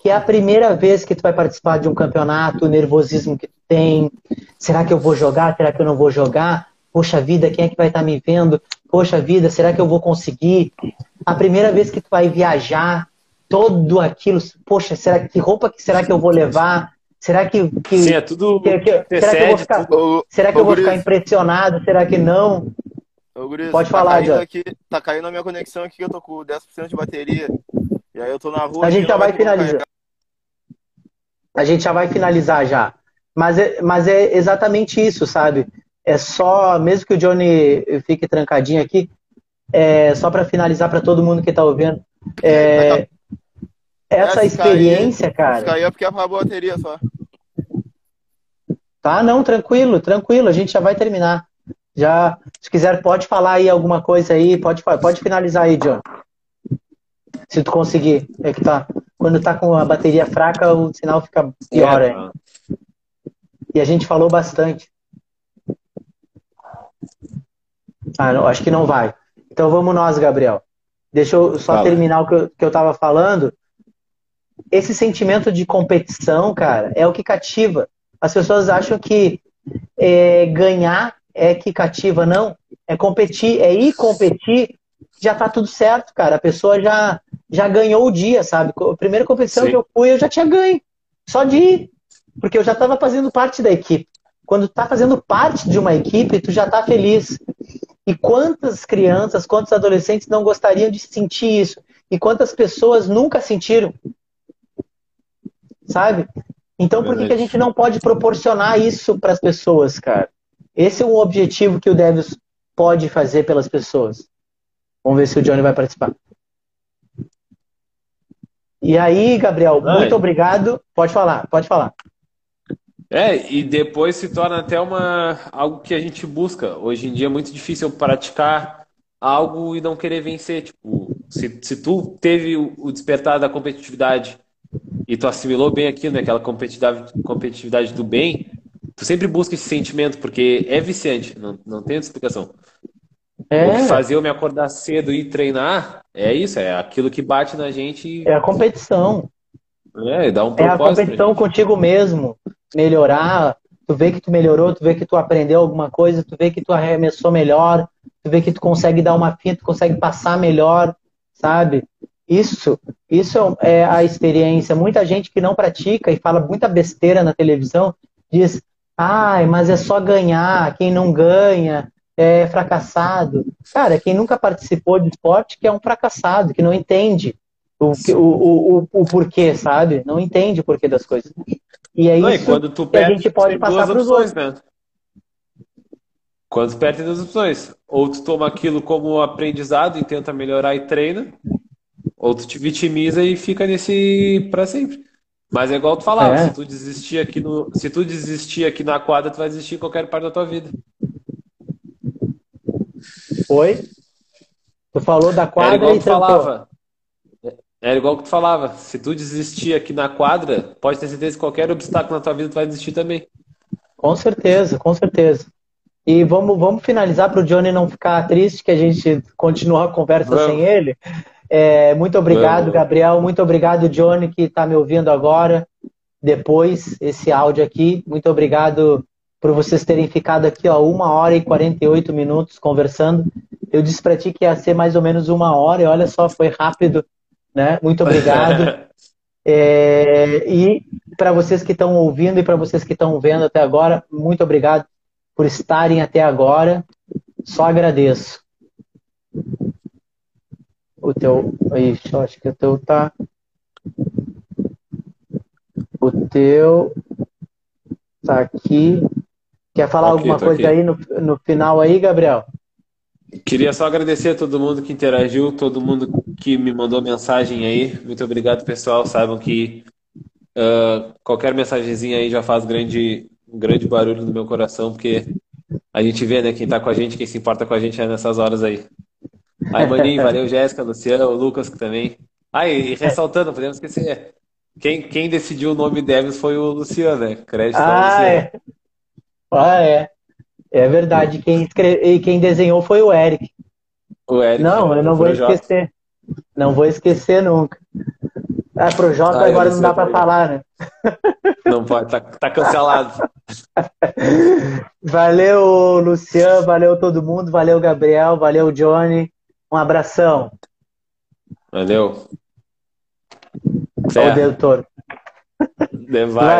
Que é a primeira vez que tu vai participar de um campeonato, o nervosismo que tu tem. Será que eu vou jogar? Será que eu não vou jogar? Poxa vida, quem é que vai estar me vendo? Poxa vida, será que eu vou conseguir? A primeira vez que tu vai viajar, todo aquilo, poxa, será que roupa que será que eu vou levar? Será que, que Sim, é tudo que, que, será que eu vou ficar, tudo... será que eu vou ficar impressionado? Será que não? Ô, Pode tá falar, caindo aqui, Tá caindo a minha conexão aqui, eu tô com 10% de bateria. E aí eu tô na rua. A gente já vai finalizar. A gente já vai finalizar já. Mas é, mas é exatamente isso, sabe? É só, mesmo que o Johnny fique trancadinho aqui, é só para finalizar para todo mundo que tá ouvindo. É, essa experiência, cair, cara. Caiu é porque acabou a bateria só. Tá, não, tranquilo, tranquilo, a gente já vai terminar. Já, se quiser, pode falar aí alguma coisa aí, pode, pode finalizar aí, John. Se tu conseguir. É que tá. Quando tá com a bateria fraca, o sinal fica pior, é. Tá. E a gente falou bastante. Ah, não, acho que não vai. Então vamos nós, Gabriel. Deixa eu só Fala. terminar o que eu, que eu tava falando. Esse sentimento de competição, cara, é o que cativa. As pessoas acham que é, ganhar é que cativa, não. É competir, é ir competir, já tá tudo certo, cara. A pessoa já, já ganhou o dia, sabe? A primeira competição Sim. que eu fui, eu já tinha ganho. Só de ir. Porque eu já estava fazendo parte da equipe. Quando tá fazendo parte de uma equipe, tu já tá feliz. E quantas crianças, quantos adolescentes não gostariam de sentir isso? E quantas pessoas nunca sentiram? Sabe? Então, por que, que a gente não pode proporcionar isso para as pessoas, cara? Esse é um objetivo que o Devios pode fazer pelas pessoas. Vamos ver se o Johnny vai participar. E aí, Gabriel, Ai. muito obrigado. Pode falar, pode falar. É, e depois se torna até uma algo que a gente busca. Hoje em dia é muito difícil praticar algo e não querer vencer. Tipo, se, se tu teve o despertar da competitividade e tu assimilou bem aquilo, né, aquela competitividade, competitividade do bem, tu sempre busca esse sentimento, porque é viciante, não, não tem explicação. É. O que fazer eu me acordar cedo e treinar é isso, é aquilo que bate na gente. É a competição. É, dá um propósito. É a competição contigo mesmo, melhorar, tu vê que tu melhorou, tu vê que tu aprendeu alguma coisa, tu vê que tu arremessou melhor, tu vê que tu consegue dar uma fita, tu consegue passar melhor, sabe? Isso, isso é a experiência. Muita gente que não pratica e fala muita besteira na televisão diz: ai, mas é só ganhar, quem não ganha é fracassado. Cara, quem nunca participou de esporte que é um fracassado, que não entende o, o, o, o, porquê, sabe? Não entende o porquê das coisas. E é não, isso quando tu que a gente pode passar para os outros. Né? Quando tu perde, duas opções. Ou tu toma aquilo como aprendizado e tenta melhorar e treina, ou tu te vitimiza e fica nesse para sempre. Mas é igual tu falava, é. se tu desistir aqui no, se tu desistir aqui na quadra, tu vai desistir em qualquer parte da tua vida. Oi? Tu falou da quadra Era igual e tu falava. Era igual que tu falava. Se tu desistir aqui na quadra, pode ter certeza que qualquer obstáculo na tua vida tu vai desistir também. Com certeza, com certeza. E vamos, vamos finalizar para o Johnny não ficar triste que a gente continua a conversa vamos. sem ele. É, muito obrigado, Vamos. Gabriel. Muito obrigado, Johnny, que está me ouvindo agora, depois, esse áudio aqui. Muito obrigado por vocês terem ficado aqui, ó, uma hora e 48 minutos conversando. Eu disse para ti que ia ser mais ou menos uma hora, e olha só, foi rápido, né? Muito obrigado. é, e para vocês que estão ouvindo e para vocês que estão vendo até agora, muito obrigado por estarem até agora. Só agradeço o teu. Ixi, acho que o teu tá. O teu tá aqui. Quer falar aqui, alguma coisa aqui. aí no, no final aí, Gabriel? Queria só agradecer a todo mundo que interagiu, todo mundo que me mandou mensagem aí. Muito obrigado, pessoal. Saibam que uh, qualquer mensagenzinha aí já faz grande, grande barulho no meu coração, porque a gente vê, né, quem tá com a gente, quem se importa com a gente é nessas horas aí. Aí, Maninho, valeu, Jéssica, Luciano, Lucas também. Ah, e ressaltando, podemos esquecer. Quem, quem decidiu o nome Devils foi o Luciano, né? Crédito ah, ao Luciano. É. Ah, é. É verdade. Quem, escreve... quem desenhou foi o Eric. O Eric. Não, eu não vou esquecer. Não vou esquecer nunca. Ah, pro Jota ah, agora não dá para falar, né? Não pode, tá, tá cancelado. valeu, Luciano, valeu todo mundo, valeu, Gabriel, valeu, Johnny. Um abração. Valeu. Olha o Toro. Vai.